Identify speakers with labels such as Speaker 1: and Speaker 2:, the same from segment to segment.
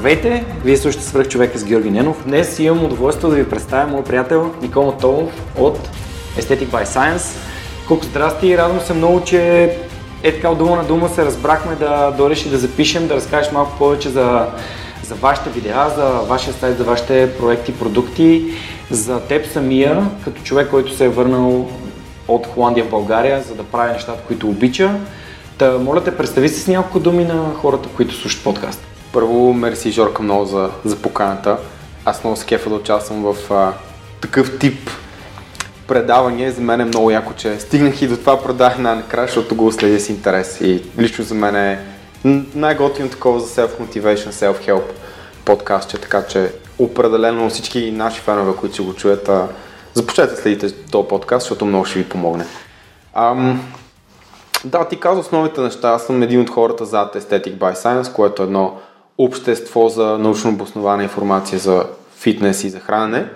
Speaker 1: Здравейте! Вие слушате свръх човека с Георги Ненов. Днес имам удоволствие да ви представя моят приятел Никол Матолов от Aesthetic by Science. Кук, здрасти! Радвам се много, че е така от дума на дума се разбрахме да дойдеш и да запишем, да разкажеш малко повече за, за вашите видеа, за вашия сайт, за вашите проекти, продукти, за теб самия, като човек, който се е върнал от Холандия в България, за да прави нещата, които обича. Та, моля те, представи се с няколко думи на хората, които слушат подкаста.
Speaker 2: Първо, мерси Жорка много за, за поканата. Аз много се кефа да участвам в а, такъв тип предаване. За мен е много яко, че стигнах и до това предаване най-накрая, защото го следя с интерес. И лично за мен е най-готино такова за self-motivation, self-help подкаст, че така че определено всички наши фенове, които ще го чуят, а, започнете следите този подкаст, защото много ще ви помогне. Ам, да, ти каза основните неща. Аз съм един от хората зад Aesthetic by Science, което е едно общество за научно обоснована информация за фитнес и за хранене,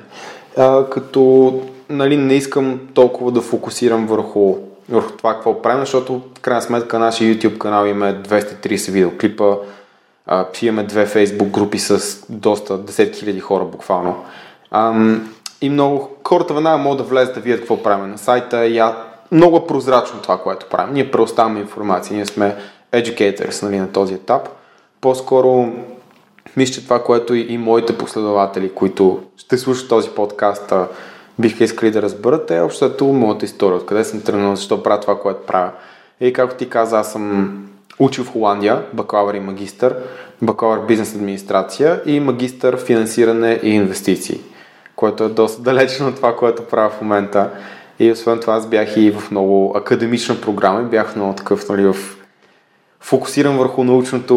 Speaker 2: а, като нали, не искам толкова да фокусирам върху, върху това какво правим, защото в крайна сметка нашия YouTube канал има 230 видеоклипа, а, имаме две Facebook групи с доста, десетки хиляди хора буквално. Ам, и много хората веднага могат да влезат да видят какво правим на сайта. И много прозрачно това, което правим. Ние предоставяме информация, ние сме educators нали, на този етап по-скоро мисля, че това, което и, и моите последователи, които ще слушат този подкаст, биха искали да разберат, е общото моята история, откъде съм тръгнал, защо правя това, което правя. И както ти каза, аз съм учил в Холандия, бакалавър и магистър, бакалавър бизнес администрация и магистър финансиране и инвестиции, което е доста далечно от това, което правя в момента. И освен това аз бях и в много академична програма, бях много такъв нали, в фокусирам върху научното,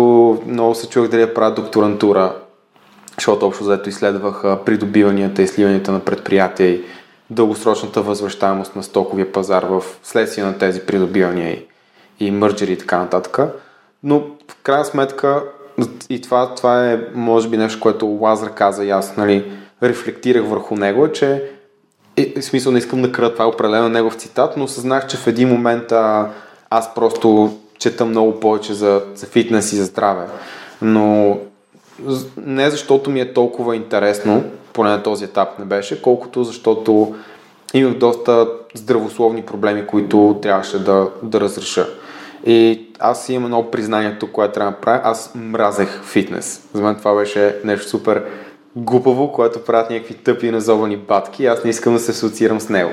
Speaker 2: много се чух дали да правя докторантура, защото общо заето изследвах придобиванията и сливанията на предприятия и дългосрочната възвръщаемост на стоковия пазар в следствие на тези придобивания и, и мърджери и така нататък. Но в крайна сметка и това, това е може би нещо, което Лазар каза и аз нали, рефлектирах върху него, е, че е, в смисъл не искам да кръда, това е определено негов цитат, но съзнах, че в един момент а, аз просто чета много повече за, за фитнес и за здраве. Но не защото ми е толкова интересно, поне на този етап не беше, колкото защото имах доста здравословни проблеми, които трябваше да, да разреша. И аз имам едно признание тук, което трябва да правя. Аз мразех фитнес. За мен това беше нещо супер глупаво, което правят някакви тъпи назовани батки. Аз не искам да се асоциирам с него.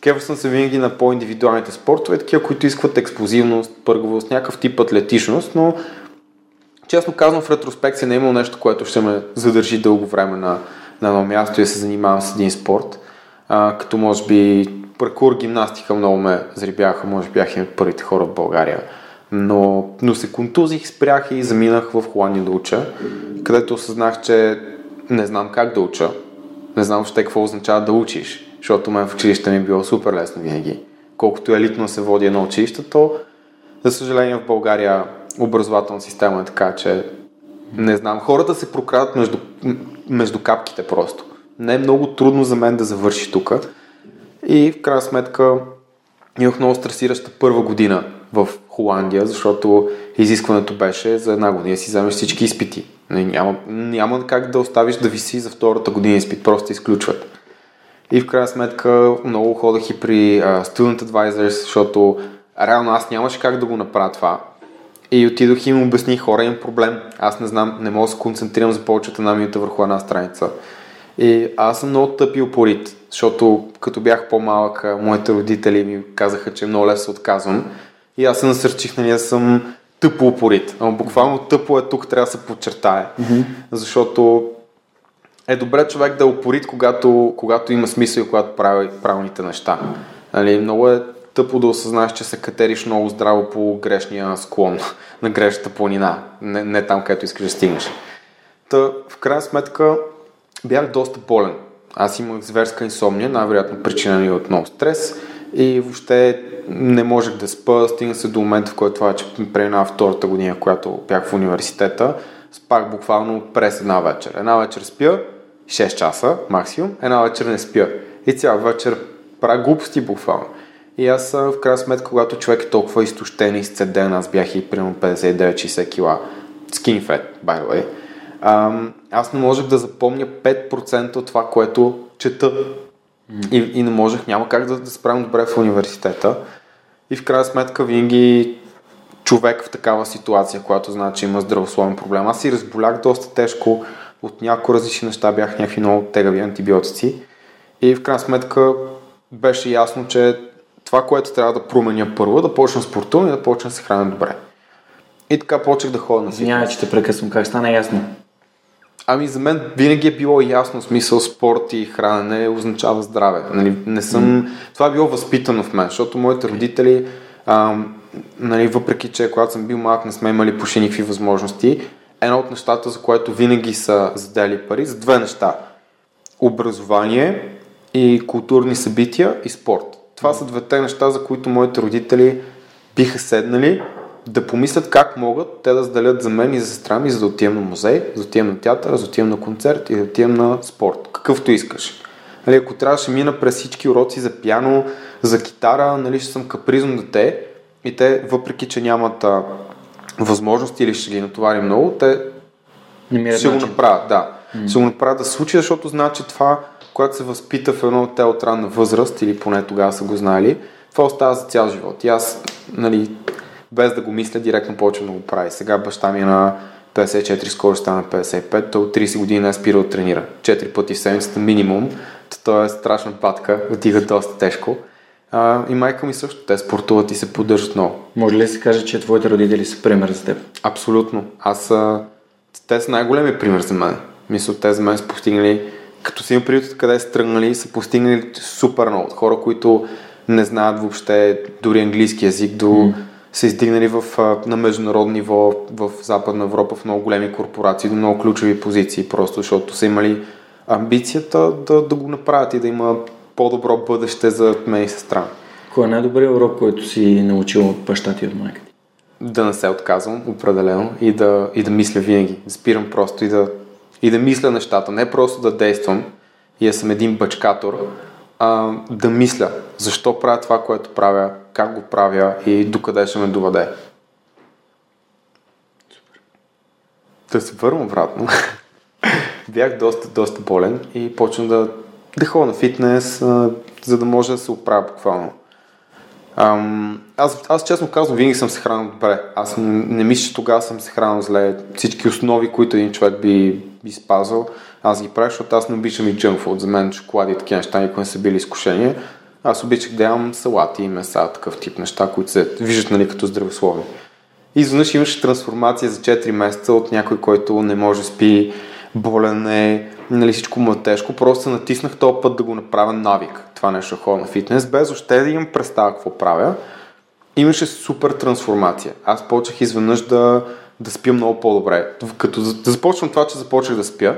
Speaker 2: Кефа съм се винаги на по-индивидуалните спортове, такива, които искат експлозивност, пърговост, някакъв тип атлетичност, но честно казвам в ретроспекция не е имало нещо, което ще ме задържи дълго време на, на едно място и се занимавам с един спорт. А, като може би паркур, гимнастика много ме зарибяха, може би бях и първите хора в България. Но, но се контузих, спрях и заминах в Холандия да уча, където осъзнах, че не знам как да уча, не знам въобще какво означава да учиш защото мен в училище ми е било супер лесно винаги. Колкото елитно се води едно училище, то за съжаление в България образователна система е така, че не знам, хората се прокрадат между, между капките просто. Не е много трудно за мен да завърши тук. И в крайна сметка имах много стресираща първа година в Холандия, защото изискването беше за една година си вземеш всички изпити. Няма, няма как да оставиш да виси за втората година изпит, просто изключват. И в крайна сметка много ходах и при uh, Student Advisors, защото реално аз нямаше как да го направя това. И отидох и им обясних хора, имам проблем. Аз не знам, не мога да се концентрирам за повече от една минута върху една страница. И аз съм много тъп и упорит, защото като бях по-малък, моите родители ми казаха, че е много лесно отказвам. И аз се насърчих, нали, аз съм тъпо упорит. Но буквално тъпо е тук, трябва да се подчертае. Mm-hmm. Защото е добре човек да е упорит, когато, когато има смисъл и когато прави правилните неща. Нали, много е тъпо да осъзнаеш, че се катериш много здраво по грешния склон на грешната планина, не, не там, където искаш да стигнеш. Та, в крайна сметка, бях доста болен. Аз имах зверска инсомния, най-вероятно причинена от много стрес и въобще не можех да спа. Стигна се до момента, в който това че преминава втората година, която бях в университета. Спах буквално през една вечер. Една вечер спя, 6 часа максимум, една вечер не спя. И цяла вечер правя глупости буквално. И аз в крайна сметка, когато човек е толкова изтощен и изцеден, аз бях и примерно 59-60 кила, skinny fat, by the way, аз не можех да запомня 5% от това, което чета. И, и не можех, няма как да, да справим добре в университета. И в крайна сметка винаги човек в такава ситуация, която знае, че има здравословен проблем. Аз си разболях доста тежко от някои различни неща, бях някакви много тегави антибиотици. И в крайна сметка беше ясно, че това, което трябва да променя първо, да почна спортуване и да почна да се храня добре. И така почнах да ходя на
Speaker 1: Извинявай, че те прекъсвам. Как стана ясно?
Speaker 2: Ами за мен винаги е било ясно, смисъл спорт и хранене означава здраве. Нали, не съм... Mm. Това е било възпитано в мен, защото моите родители, а, нали, въпреки че когато съм бил малък не сме имали почти никакви възможности, едно от нещата, за което винаги са задели пари, за две неща. Образование и културни събития и спорт. Това са двете неща, за които моите родители биха седнали да помислят как могат те да заделят за мен и за сестра ми, за да отидем на музей, за да отидем на театър, за да отидем на концерт и да отидем на спорт. Какъвто искаш. Нали, ако трябваше мина през всички уроци за пиано, за китара, нали, ще съм капризно дете и те, въпреки че нямат а, възможности или ще ги натовари много, те ще го направят, да. Mm. Ще го направят да се случи, защото знаят, че това, когато се възпита в едно те от ранна възраст, или поне тогава са го знали, това остава за цял живот. И аз, нали, без да го мисля, директно почвам да го прави. Сега баща ми е на 54, скоро стана 55, той от 30 години не е спирал да тренира. 4 пъти в седмицата минимум. То е страшна патка, отига доста тежко. А, и майка ми също, те спортуват и се поддържат много.
Speaker 1: Може ли да се каже, че твоите родители са пример за теб?
Speaker 2: Абсолютно. Аз, а, те са най-големия пример за мен. Мисля, те за мен са постигнали, като си има предвид къде са тръгнали, са постигнали супер много. Хора, които не знаят въобще дори английски язик, до mm са издигнали в, на международно ниво в Западна Европа в много големи корпорации, до много ключови позиции, просто защото са имали амбицията да, да го направят и да има по-добро бъдеще за мен и сестра.
Speaker 1: Кой е най-добрият урок, който си научил от баща ти и от майка ти?
Speaker 2: Да не се отказвам, определено, и да, и да мисля винаги. Спирам просто и да, и да мисля нещата, не просто да действам и да съм един бачкатор, а, да мисля защо правя това, което правя, как го правя и докъде ще ме доведе. Супер. Да се върна обратно. Бях доста, доста болен и почвам да, да ходя на фитнес, а, за да може да се оправя буквално. Ам, аз, аз честно казвам, винаги съм се хранил добре. Аз не, не мисля, че тогава съм се хранил зле. Всички основи, които един човек би, би спазвал, аз ги правя, защото аз не обичам и джънк За мен шоколади и такива неща никога не са били изкушения. Аз обичах да ям салати и меса, такъв тип неща, които се виждат нали, като здравословни. И изведнъж имаше трансформация за 4 месеца от някой, който не може да спи, болен е, нали, всичко му е тежко. Просто се натиснах този път да го направя навик. Това нещо хора на фитнес, без още да имам представа какво правя. Имаше супер трансформация. Аз почнах изведнъж да, да спя много по-добре. Като да започвам това, че започнах да спя,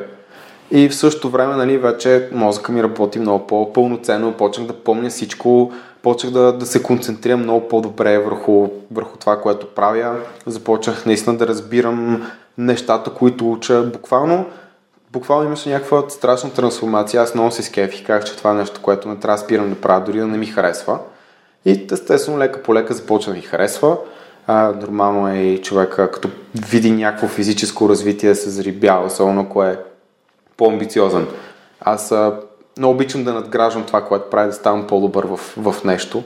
Speaker 2: и в същото време, нали, вече мозъка ми работи много по-пълноценно, почнах да помня всичко, почнах да, да се концентрирам много по-добре върху, върху това, което правя. Започнах наистина да разбирам нещата, които уча. Буквално, буквално имаше някаква страшна трансформация. Аз много се скефих, казах, че това е нещо, което не трябва да спирам да правя, дори да не ми харесва. И естествено, лека по лека започва да ми харесва. А, нормално е и човека, като види някакво физическо развитие, се зарибява, особено ако е по-амбициозен. Аз а, много обичам да надграждам това, което прави, да ставам по-добър в, в нещо.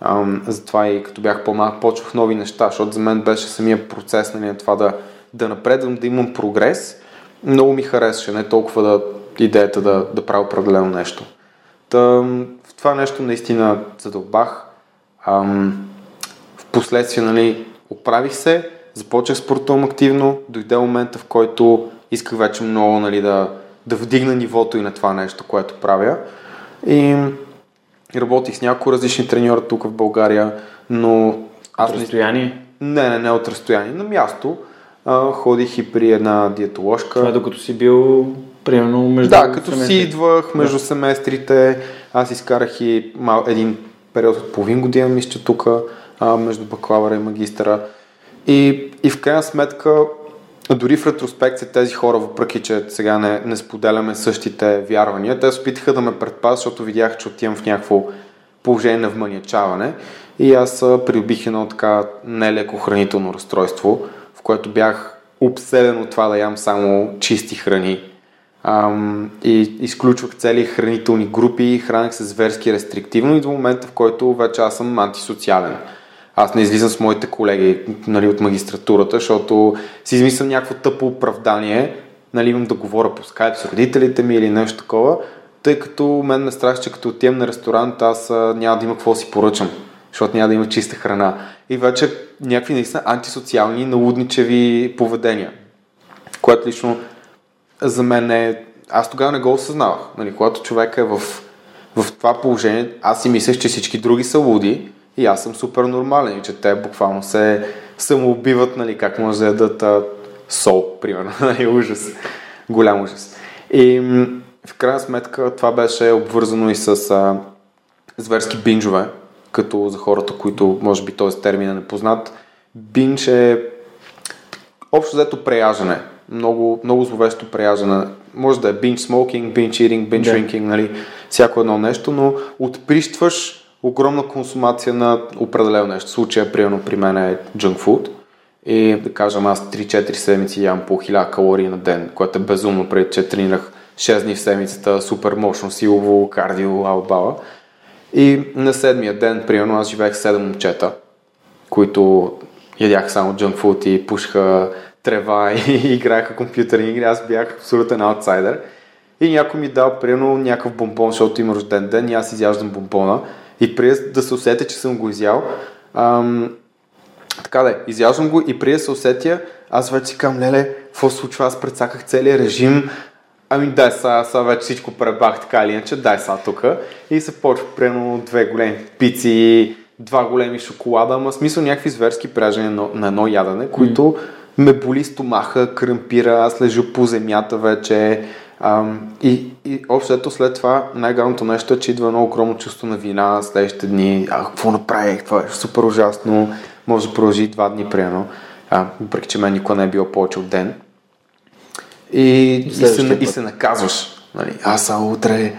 Speaker 2: А, затова и като бях по-малък, почвах нови неща, защото за мен беше самия процес нали, на това да, да напредвам, да имам прогрес. Много ми харесваше, не толкова да, идеята да, да правя определено нещо. Та, в това нещо наистина задълбах. Ам, в последствие, нали, оправих се, започнах спортувам активно, дойде момента, в който исках вече много нали, да, да вдигна нивото и на това нещо, което правя. И работих с няколко различни треньори тук в България, но
Speaker 1: аз... От разстояние?
Speaker 2: Не, не, не от разстояние. На място. А, ходих и при една диетоложка.
Speaker 1: Това е докато си бил примерно между
Speaker 2: Да, като
Speaker 1: семестри.
Speaker 2: си идвах между семестрите, аз изкарах и мал, един период от половин година, мисля, че тук, между бакалавъра и магистъра. И, и в крайна сметка, дори в ретроспекция тези хора, въпреки че сега не, не споделяме същите вярвания, те се опитаха да ме предпазят, защото видях, че отивам в някакво положение на вманячаване. И аз а, придобих едно така нелеко хранително разстройство, което бях обседен от това да ям само чисти храни. Ам, и изключвах цели хранителни групи, хранех се зверски рестриктивно и до момента, в който вече аз съм антисоциален. Аз не излизам с моите колеги нали, от магистратурата, защото си измислям някакво тъпо оправдание, нали, имам да говоря по скайп с родителите ми или нещо такова, тъй като мен ме страх, че като отивам на ресторант, аз няма да има какво си поръчам, защото няма да има чиста храна. И вече някакви наистина антисоциални, налудничеви поведения, което лично за мен е... Аз тогава не го осъзнавах. Нали, когато човек е в, в това положение, аз си мислех, че всички други са луди и аз съм супер нормален и че те буквално се самоубиват, нали, как може да ядат сол, примерно. Нали, ужас. Голям ужас. И в крайна сметка това беше обвързано и с а, зверски бинджове, като за хората, които може би този термин е непознат. Бинж е общо взето преяжане. Много, много зловещо преяжане. Може да е binge smoking, binge eating,
Speaker 1: Да.
Speaker 2: drinking, нали, всяко едно нещо, но отприщваш огромна консумация на определено нещо. Случая, примерно, при мен е junk food. И да кажем, аз 3-4 седмици ям по 1000 калории на ден, което е безумно, преди че тренирах 6 дни в седмицата, супер мощно, силово, кардио, албала. И на седмия ден, примерно, аз живеех 7 момчета, които ядяха само junk food и пушха трева и играеха компютърни игри. Аз бях абсолютен аутсайдер. И някой ми дал, примерно, някакъв бомбон, защото има рожден ден и аз изяждам бомбона. И преди да се усетя, че съм го изял, ам, така да е, изяждам го и преди да се усетя, аз вече си казвам, леле, какво случва, аз прецаках целият режим, ами дай сега, сега вече всичко пребах така или иначе, дай сега тук. И се почва примерно две големи пици, два големи шоколада, ама смисъл някакви зверски пряжения на, на едно ядене, които ме боли стомаха, кръмпира, аз лежа по земята вече. Ам, и, и общо ето след това най-главното нещо е, че идва едно огромно чувство на вина следващите дни. А, какво направих? Това е супер ужасно. Може да продължи два дни, примерно. Въпреки, че мен никога не е било повече от ден. И, и, се, и се наказваш. Нали? Аз съм утре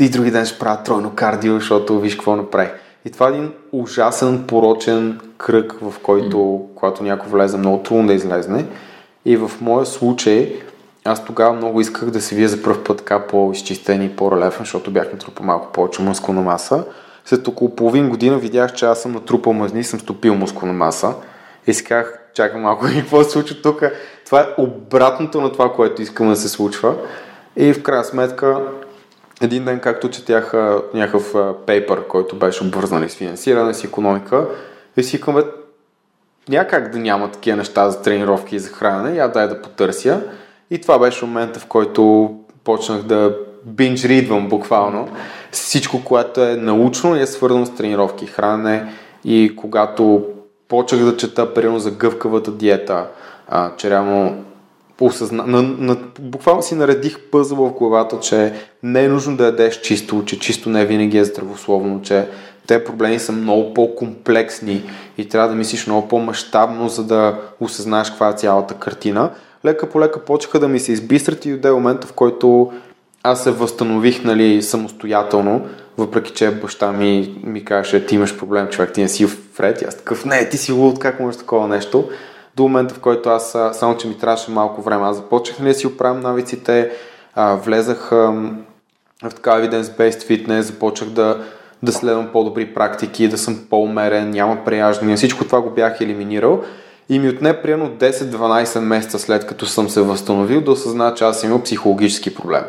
Speaker 2: и други ден ще правя тройно кардио, защото виж какво направих. И това е един ужасен, порочен кръг, в който, mm. когато някой влезе, много трудно да излезне. И в моя случай, аз тогава много исках да се вия за първ път така по-изчистен и по-релефен, защото бях натрупал малко повече мускулна маса. След около половин година видях, че аз съм натрупал мазни съм стопил мускулна маса. И си казах, чакай малко, какво се случва тук? Това е обратното на това, което искам да се случва. И в крайна сметка, един ден, както четях някакъв пейпер, който беше обвързан с финансиране, с економика, и си викам, бе, няма как да няма такива неща за тренировки и за хранене, я дай да потърся. И това беше момента, в който почнах да бинж ридвам буквално всичко, което е научно и е свързано с тренировки и хранене. И когато почнах да чета, примерно, за гъвкавата диета, а, че реално осъзна... на, на, буквално си наредих пъзъл в главата, че не е нужно да ядеш чисто, че чисто не винаги е здравословно, че те проблеми са много по-комплексни и трябва да мислиш много по-масштабно, за да осъзнаеш каква е цялата картина. Лека по лека почнаха да ми се избистрят и до момента, в който аз се възстанових нали, самостоятелно, въпреки че баща ми ми казаше, ти имаш проблем, човек, ти не си вред. И аз такъв, не, ти си луд, как можеш такова нещо? До момента, в който аз, само че ми трябваше малко време, аз започнах нали, да си оправям навиците, а, влезах а, в така evidence-based fitness, започнах да, да следвам по-добри практики, да съм по-умерен, няма преяждания, всичко това го бях елиминирал. И ми отне примерно 10-12 месеца след като съм се възстановил да осъзная, че аз съм имал психологически проблем.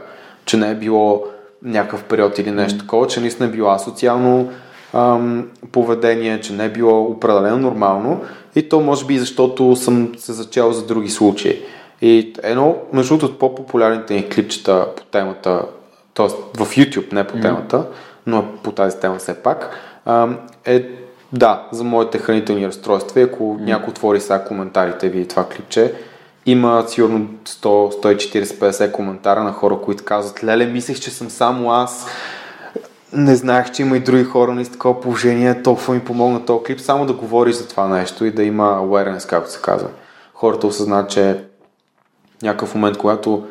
Speaker 2: Че не е било някакъв период или нещо такова, че наистина е било асоциално ам, поведение, че не е било определено нормално и то може би защото съм се зачел за други случаи. И едно, между другото, от по-популярните ни клипчета по темата, т.е. в YouTube, не по темата, но по тази тема все пак, ам, е Да, за моите хранителни разстройства. И ако mm. някой отвори сега коментарите ви това клипче, има сигурно 100, 140, 50 коментара на хора, които казват, леле, мислех, че съм само аз. Не знаех, че има и други хора на такова положение, толкова ми помогна този клип, само да говориш за това нещо и да има awareness, както се казва. Хората осъзнат, че някакъв момент, когато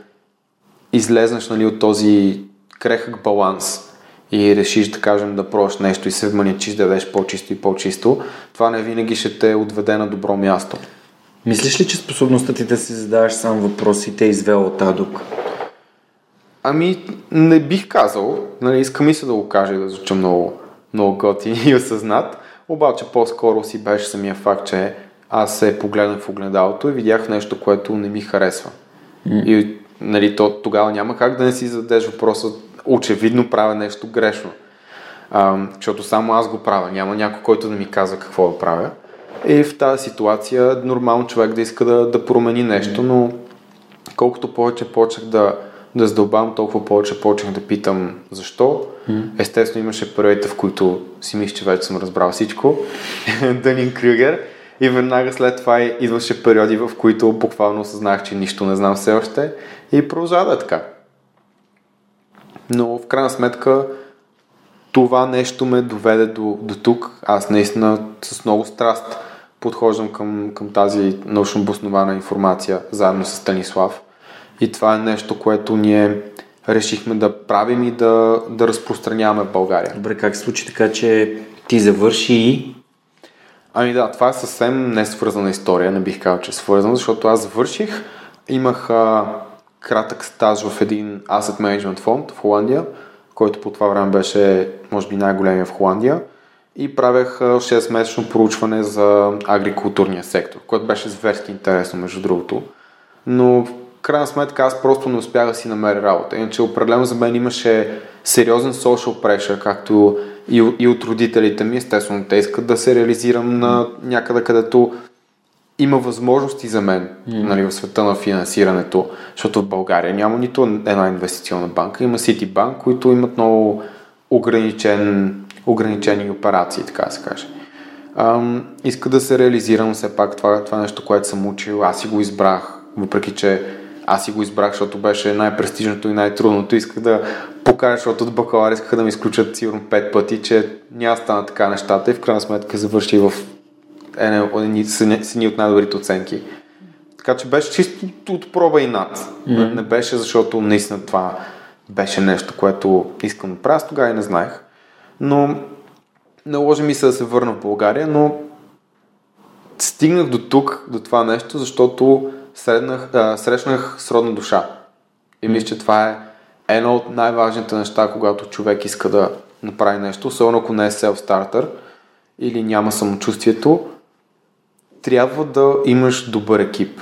Speaker 2: излезнеш нали, от този крехък баланс и решиш да кажем да пробваш нещо и се вманячиш да дадеш по-чисто и по-чисто, това не винаги ще те отведе на добро място.
Speaker 1: Мислиш ли, че способността ти да си задаваш сам въпроси те е извела от адук?
Speaker 2: Ами, не бих казал. Нали, искам и се да го кажа и да звуча много, много готи и осъзнат. Обаче по-скоро си беше самия факт, че аз се погледнах в огледалото и видях нещо, което не ми харесва. Mm. И нали, то, тогава няма как да не си зададеш въпроса, очевидно правя нещо грешно. А, защото само аз го правя, няма някой, който да ми казва какво да правя. И в тази ситуация нормално човек да иска да, да промени нещо, но колкото повече почнах да, да задълбавам, толкова повече почнах да питам защо. Естествено имаше периодите, в които си мисля, че вече съм разбрал всичко. Дънин Крюгер. И веднага след това идваше периоди, в които буквално осъзнах, че нищо не знам все още и продължава да е така. Но в крайна сметка това нещо ме доведе до, до тук. Аз наистина с много страст подхождам към, към тази научно обоснована информация заедно с Станислав. И това е нещо, което ние решихме да правим и да, да разпространяваме в България.
Speaker 1: Добре, как се случи така, че ти завърши и...
Speaker 2: Ами да, това е съвсем не свързана история, не бих казал, че е свързана, защото аз завърших, имах а, кратък стаж в един asset management фонд в Холандия, който по това време беше, може би, най-големия в Холандия и правех 6-месечно проучване за агрикултурния сектор, което беше зверски интересно, между другото. Но в крайна сметка аз просто не успях да си намеря работа. Иначе определено за мен имаше сериозен social pressure, както и, от родителите ми. Естествено, те искат да се реализирам на някъде, където има възможности за мен mm. нали, в света на финансирането, защото в България няма нито една инвестиционна банка. Има Citibank, които имат много ограничен ограничени операции, така да се каже. Ам, иска да се реализирам все пак това, това нещо, което съм учил. Аз си го избрах, въпреки че аз си го избрах, защото беше най-престижното и най-трудното. Исках да покажа, защото от бакалавър искаха да ми изключат сигурно пет пъти, че няма стана така нещата и в крайна сметка завърши в едни сини от най-добрите оценки. Така че беше чисто от проба и над. Mm-hmm. Не беше, защото наистина това беше нещо, което искам да правя. Тогава и не знаех но наложи ми се да се върна в България, но стигнах до тук, до това нещо, защото среднах, а, срещнах сродна душа. И мисля, че това е едно от най-важните неща, когато човек иска да направи нещо, особено ако не е селф-стартер или няма самочувствието, трябва да имаш добър екип.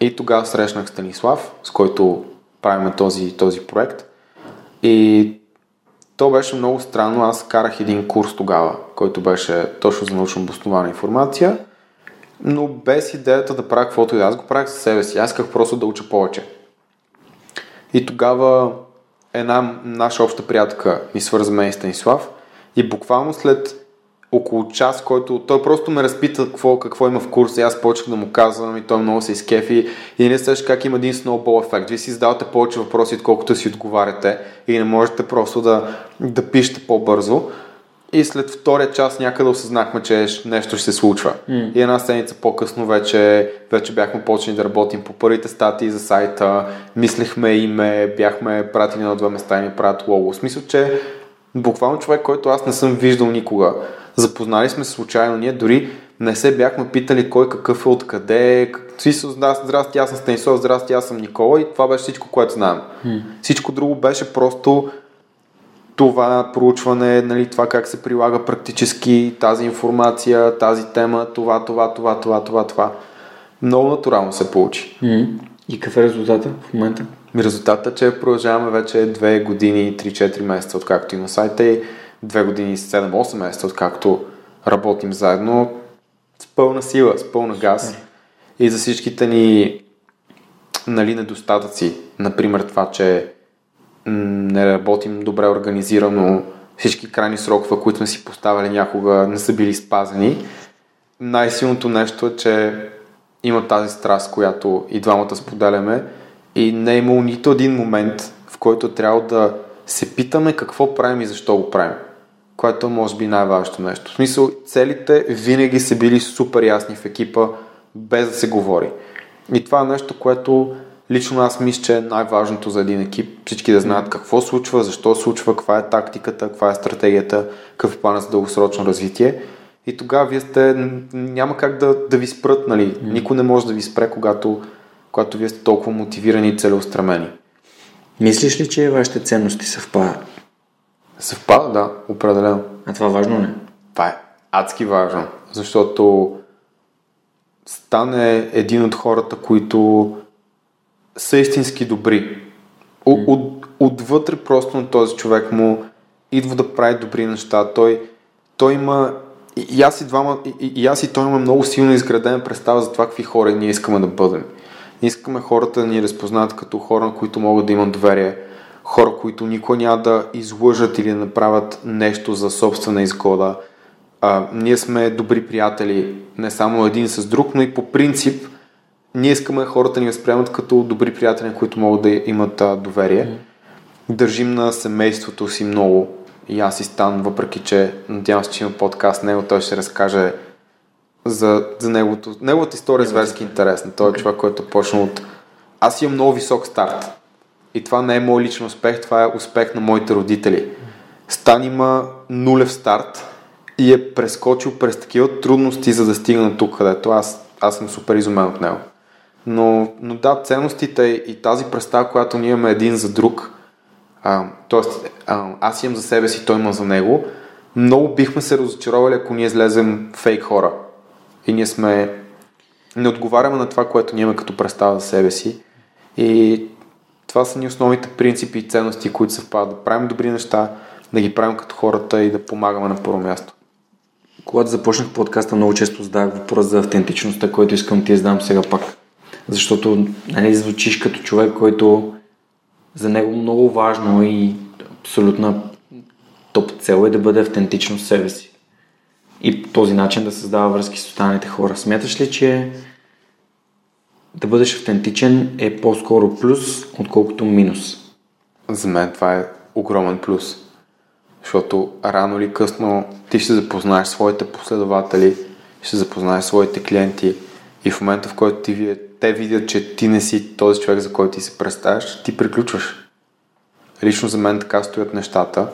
Speaker 2: И тогава срещнах Станислав, с който правим този, този проект. И то беше много странно. Аз карах един курс тогава, който беше точно за научно обоснована информация, но без идеята да правя каквото и да. Аз го правих със себе си. Аз исках просто да уча повече. И тогава една наша обща приятелка ми свърза мен и Станислав и буквално след около час, който той просто ме разпита какво, какво има в курса и аз почнах да му казвам и той много се изкефи и не сещаш как има един сноубол ефект. Вие си задавате повече въпроси, отколкото си отговаряте и не можете просто да, да пишете по-бързо. И след втория час някъде осъзнахме, че нещо ще се случва. Mm. И една седмица по-късно вече, вече бяхме почнали да работим по първите статии за сайта, мислехме име, бяхме пратили на две места и ни правят лого. В смисъл, че буквално човек, който аз не съм виждал никога Запознали сме се случайно, ние дори не се бяхме питали кой какъв е, откъде. Смисъл, здрасти, аз съм Станислав, здрасти, аз съм Никола и това беше всичко, което знаем. Hmm. Всичко друго беше просто това проучване, нали, това как се прилага практически тази информация, тази тема, това, това, това, това, това, това. Много натурално се получи.
Speaker 1: Mm. И какъв е резултата в момента?
Speaker 2: Резултатът е, че продължаваме вече 2 години и 3-4 месеца, откакто има сайта и две години и 7-8 месеца, откакто работим заедно с пълна сила, с пълна газ. И за всичките ни нали, недостатъци, например това, че не работим добре организирано, всички крайни срокове, които сме си поставили някога, не са били спазени. Най-силното нещо е, че има тази страст, която и двамата споделяме и не е имало нито един момент, в който трябва да се питаме какво правим и защо го правим. Което е, може би най-важното нещо. В смисъл, целите винаги са били супер ясни в екипа, без да се говори. И това е нещо, което лично аз мисля, че е най-важното за един екип. Всички да знаят какво случва, защо случва, каква е тактиката, каква е стратегията, какъв е планът за дългосрочно развитие. И тогава вие сте, няма как да, да ви спрат, нали? Никой не може да ви спре, когато, когато вие сте толкова мотивирани и целеустремени.
Speaker 1: Мислиш ли, че вашите ценности съвпадат?
Speaker 2: Съвпада, да, определено.
Speaker 1: А това важно не?
Speaker 2: Това е адски важно, защото стане един от хората, които са истински добри. От, от, отвътре просто на този човек му идва да прави добри неща. Той, той има и, и аз и двама, и, и аз и той има много силно изградена представа за това какви хора ние искаме да бъдем. Ние искаме хората да ни разпознат като хора, на които могат да имат доверие, хора, които никой няма да излъжат или да направят нещо за собствена изгода. А, ние сме добри приятели, не само един с друг, но и по принцип ние искаме хората ни възприемат като добри приятели, които могат да имат а, доверие. Mm. Държим на семейството си много. И аз и Стан, въпреки че надявам се, че има подкаст него, той ще разкаже за, за неговото, неговата история е зверски интересна. Той е okay. човек, който е почнал от... Аз имам много висок старт. И това не е мой личен успех, това е успех на моите родители. Стан има нулев старт и е прескочил през такива трудности, за да стигне тук, където аз, аз съм супер изумен от него. Но, но да, ценностите и тази представа, която ние имаме един за друг, а, т.е. аз имам за себе си, той има за него, много бихме се разочаровали, ако ние излезем фейк хора. И ние сме... Не отговаряме на това, което ние имаме като представа за себе си. И това са ни основните принципи и ценности, които съвпадат. Да правим добри неща, да ги правим като хората и да помагаме на първо място.
Speaker 1: Когато започнах подкаста, много често задавах въпрос за автентичността, който искам ти задам сега пак. Защото нали, звучиш като човек, който за него много важно и абсолютна топ цел е да бъде автентично себе си. И по този начин да създава връзки с останалите хора. Смяташ ли, че да бъдеш автентичен е по-скоро плюс, отколкото минус?
Speaker 2: За мен това е огромен плюс. Защото рано или късно ти ще запознаеш своите последователи, ще запознаеш своите клиенти и в момента, в който ти вие те видят, че ти не си този човек, за който ти се представяш, ти приключваш. Лично за мен така стоят нещата.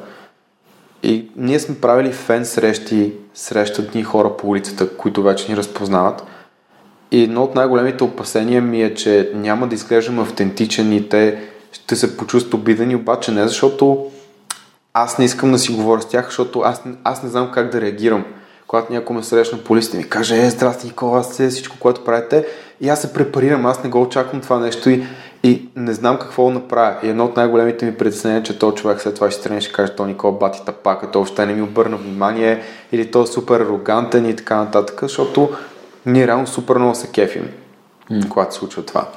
Speaker 2: И ние сме правили фен срещи, срещат ни хора по улицата, които вече ни разпознават. И едно от най-големите опасения ми е, че няма да изглеждам автентичен и те ще се почувстват обидени, обаче не защото аз не искам да си говоря с тях, защото аз, аз не знам как да реагирам. Когато някой ме срещна по листа ми каже, е, здрасти, Никола, аз всичко, което правите, и аз се препарирам, аз не го очаквам това нещо и, и не знам какво направя. И едно от най-големите ми притеснения е, че този човек след това ще тръгне ще каже, то Никола бати тапака, то още не ми обърна внимание или то е супер арогантен и така нататък, защото ние реално супер много се кефим, mm. когато се случва това.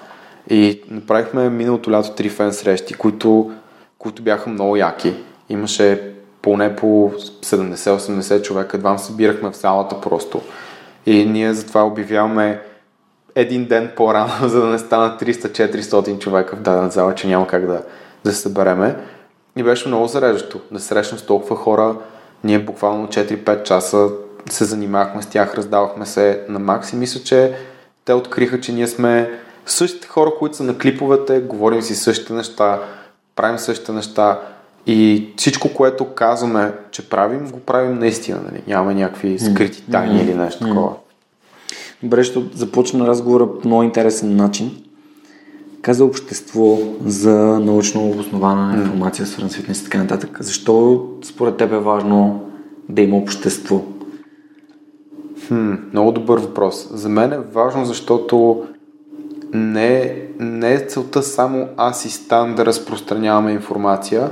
Speaker 2: И направихме миналото лято три фен срещи, които, които бяха много яки. Имаше поне по 70-80 човека, едва събирахме в залата просто. И ние затова обявяваме един ден по-рано, за да не станат 300-400 човека в дадена зала, че няма как да, да се събереме. И беше много зареждащо да срещнем с толкова хора. Ние буквално 4-5 часа се занимавахме с тях, раздавахме се на макс и мисля, че те откриха, че ние сме същите хора, които са на клиповете, говорим си същите неща, правим същите неща и всичко, което казваме, че правим, го правим наистина. Нали? Нямаме някакви скрити тайни mm-hmm. или нещо такова.
Speaker 1: Добре, ще започна разговора по много интересен начин. Каза общество за научно обоснована информация, свързана с фитнес и така нататък. Защо според теб е важно да има общество?
Speaker 2: Хм, много добър въпрос. За мен е важно, защото не, не е целта само аз и Стан да разпространяваме информация,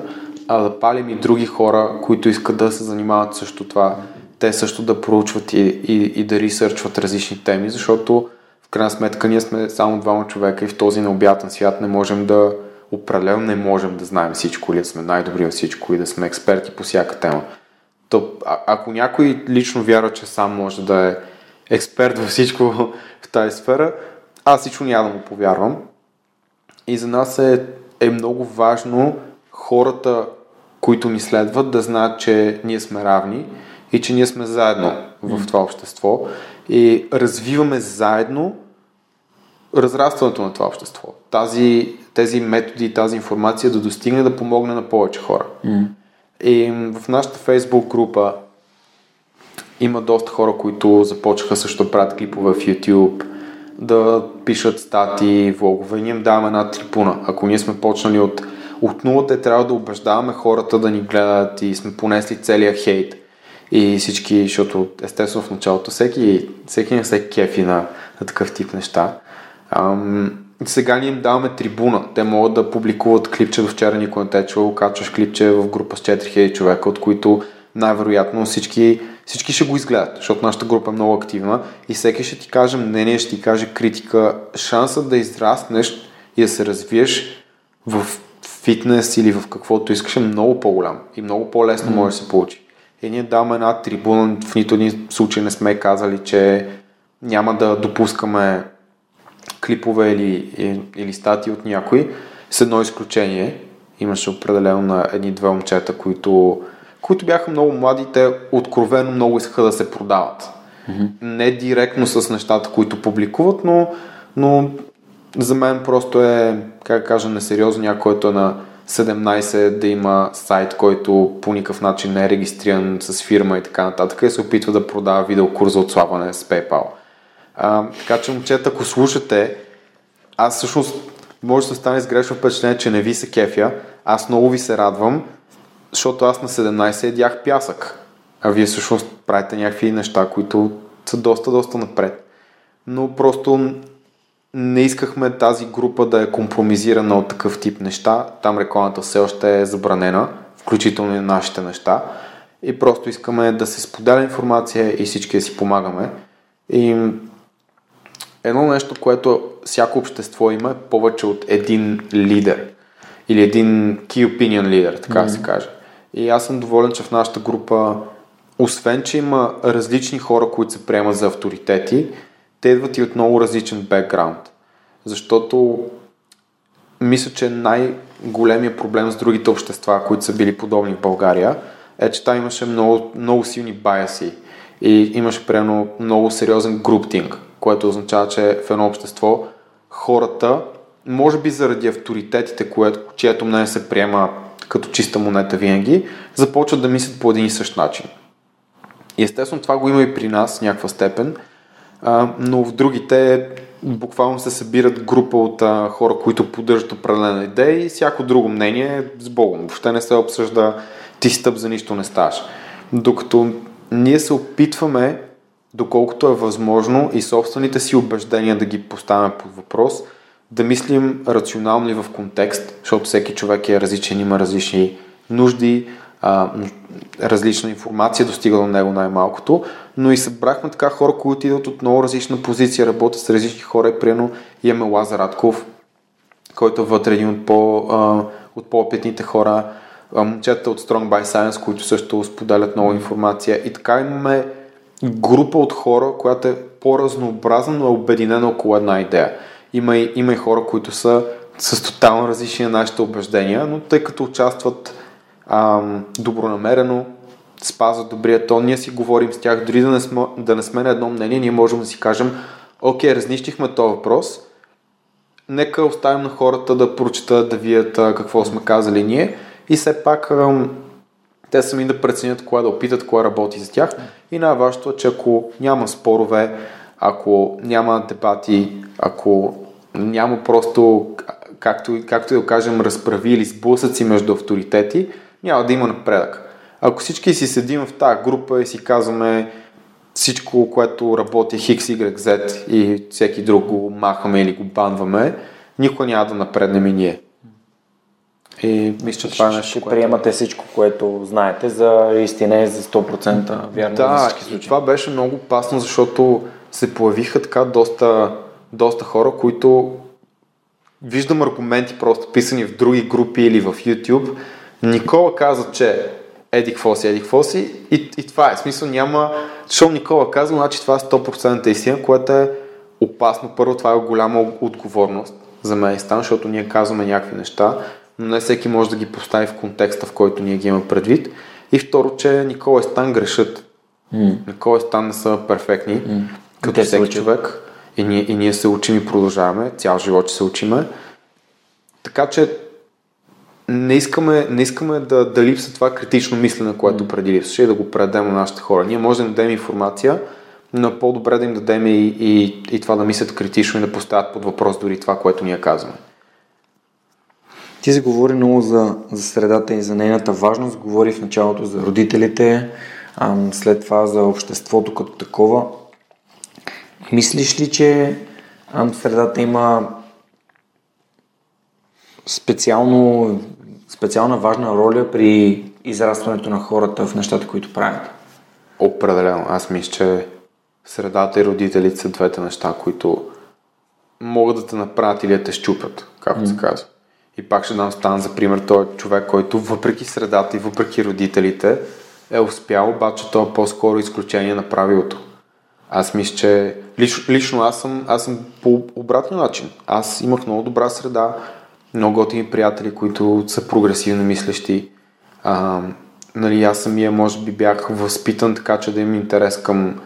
Speaker 2: а да палим и други хора, които искат да се занимават също това те също да проучват и, и, и да ресърчват различни теми, защото в крайна сметка ние сме само двама човека и в този необятен свят не можем да определено не можем да знаем всичко или да сме най-добри във всичко и да сме експерти по всяка тема. То, а, ако някой лично вярва, че сам може да е експерт във всичко в тази сфера, аз всичко няма да му повярвам. И за нас е, е много важно хората, които ни следват, да знаят, че ние сме равни и че ние сме заедно в това общество и развиваме заедно разрастването на това общество. Тази, тези методи, тази информация да достигне да помогне на повече хора. Mm. И в нашата фейсбук група има доста хора, които започнаха също да правят клипове в YouTube, да пишат статии, влогове. Ние им даваме една трибуна. Ако ние сме почнали от, от нулата, трябва да убеждаваме хората да ни гледат и сме понесли целия хейт. И всички, защото естествено в началото всеки, всеки не се кефи на, на такъв тип неща. Ам, сега ние им даваме трибуна. Те могат да публикуват клипче до вчера никой не те е чувал, качваш клипче в група с 4000 човека, от които най-вероятно всички, всички ще го изгледат, защото нашата група е много активна и всеки ще ти каже мнение, ще ти каже критика. Шансът да израснеш и да се развиеш в фитнес или в каквото искаш е много по-голям и много по-лесно може да се получи. И ние даваме една трибуна, в нито един случай не сме казали, че няма да допускаме клипове или, или статии от някой, с едно изключение. Имаше определено на едни-две момчета, които, които бяха много млади, те откровено много искаха да се продават. Mm-hmm. Не директно с нещата, които публикуват, но, но за мен просто е, как кажа, несериозно някой, който е на 17 да има сайт, който по никакъв начин не е регистриран с фирма и така нататък и се опитва да продава видеокурс за отслабване с PayPal. А, така че, момчета, ако слушате, аз всъщност може да стане с грешно впечатление, че не ви се кефя. Аз много ви се радвам, защото аз на 17 едях пясък. А вие всъщност правите някакви неща, които са доста, доста напред. Но просто не искахме тази група да е компромизирана от такъв тип неща. Там рекламата все още е забранена, включително и нашите неща. И просто искаме да се споделя информация и всички да си помагаме. И едно нещо, което всяко общество има е повече от един лидер. Или един key opinion лидер, така mm-hmm. се каже. И аз съм доволен, че в нашата група, освен, че има различни хора, които се приемат за авторитети, те идват и от много различен бекграунд. Защото мисля, че най-големия проблем с другите общества, които са били подобни в България, е, че там имаше много, много силни баяси и имаше прено много сериозен груптинг което означава, че в едно общество хората, може би заради авторитетите, чието мнение се приема като чиста монета винаги, започват да мислят по един и същ начин. Естествено това го има и при нас в някаква степен, но в другите буквално се събират група от хора, които поддържат определена идея и всяко друго мнение е с Богом. Въобще не се обсъжда ти стъп за нищо не ставаш. Докато ние се опитваме доколкото е възможно и собствените си убеждения да ги поставяме под въпрос, да мислим рационално и в контекст, защото всеки човек е различен, има различни нужди, различна информация достига до него най-малкото, но и събрахме така хора, които идват от много различна позиция, работят с различни хора, приено имаме Лазар Радков, който е вътре един от, по, от по-опитните хора, момчета от Strong by Science, които също споделят много информация. И така имаме група от хора, която е по-разнообразна, но е обединена около една идея. Има и, има и хора, които са с тотално различни на нашите убеждения, но тъй като участват ам, добронамерено, спазват добрия тон, ние си говорим с тях, дори да не, сме, да не сме на едно мнение, ние можем да си кажем, окей, разнищихме този въпрос, нека оставим на хората да прочитат, да вият какво сме казали ние и все пак ам, те сами да преценят кое да опитат, кое работи за тях. И най-важното е, че ако няма спорове, ако няма дебати, ако няма просто, както, както да кажем, разправи или сблъсъци между авторитети, няма да има напредък. Ако всички си седим в тази група и си казваме всичко, което работи X, Y, Z и всеки друг го махаме или го банваме, никога няма да напреднем и ние. И мисля, че това е нещо,
Speaker 1: Ще което... приемате всичко, което знаете за истина и за 100% вярно
Speaker 2: да, случаи. това беше много опасно, защото се появиха така доста, доста хора, които виждам аргументи просто писани в други групи или в YouTube. Никола каза, че еди какво си, еди какво си и, и това е. Смисъл няма, защото Никола каза, значи това е 100% истина, което е опасно. Първо, това е голяма отговорност за мен и стан, защото ние казваме някакви неща, но не всеки може да ги постави в контекста, в който ние ги имаме предвид. И второ, че Никола и Стан грешат. Mm. Никола и Стан не са перфектни, mm. като Те всеки човек. И ние, и ние се учим и продължаваме. Цял живот се учиме. Така че не искаме, не искаме да, да липса това критично мислене, което mm. преди липсваше и да го предадем на нашите хора. Ние можем да дадем информация, но по-добре да им дадем и, и, и това да мислят критично и да поставят под въпрос дори това, което ние казваме.
Speaker 1: Ти се говори много за, за средата и за нейната важност. Говори в началото за родителите, а след това за обществото като такова. Мислиш ли, че средата има специално, специална важна роля при израстването на хората в нещата, които правят?
Speaker 2: Определено. Аз мисля, че средата и родителите са двете неща, които могат да те направят или да те щупят, както mm. се казва. И пак ще дам стан за пример, той е човек, който въпреки средата и въпреки родителите е успял, обаче той е по-скоро изключение на правилото. Аз мисля, че лично, лично аз, съм, аз съм по обратния начин. Аз имах много добра среда, много готини приятели, които са прогресивно мислещи. А, нали, аз самия може би бях възпитан така, че да имам интерес към,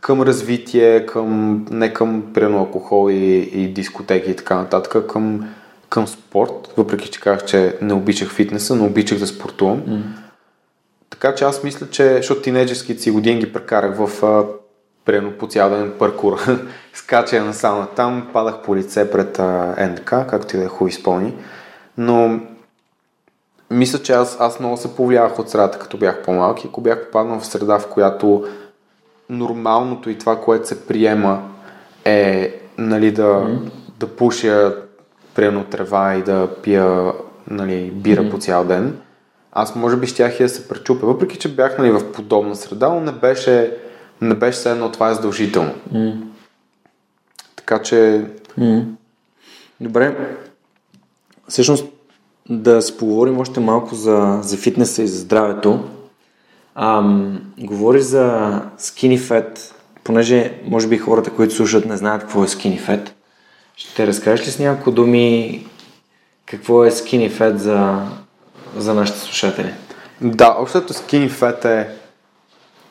Speaker 2: към развитие, към, не към прено алкохол и, и дискотеки и така нататък, към към спорт, въпреки че казах, че не обичах фитнеса, но обичах да спортувам. Mm. Така че аз мисля, че, защото тинейджерските си години ги прекарах в прено по цял ден паркур, скачая на сауна там, падах по лице пред а, НДК, както и да е хубаво изпълни. Но мисля, че аз, аз много се повлиявах от средата, като бях по-малки. Ако бях попаднал в среда, в която нормалното и това, което се приема е нали, да, mm. да пуша примерно трева и да пия нали, бира mm-hmm. по цял ден, аз може би щях и да се пречупя. Въпреки, че бях нали, в подобна среда, но не беше, не беше все едно това е задължително. Mm. Така че...
Speaker 1: Mm. Добре. Всъщност да си поговорим още малко за, за фитнеса и за здравето. Ам, говори за skinny fat, понеже може би хората, които слушат, не знаят какво е skinny fat. Ще разкажеш ли с няколко думи какво е Skinny Fat за, за нашите слушатели?
Speaker 2: Да, общото Skinny Fat е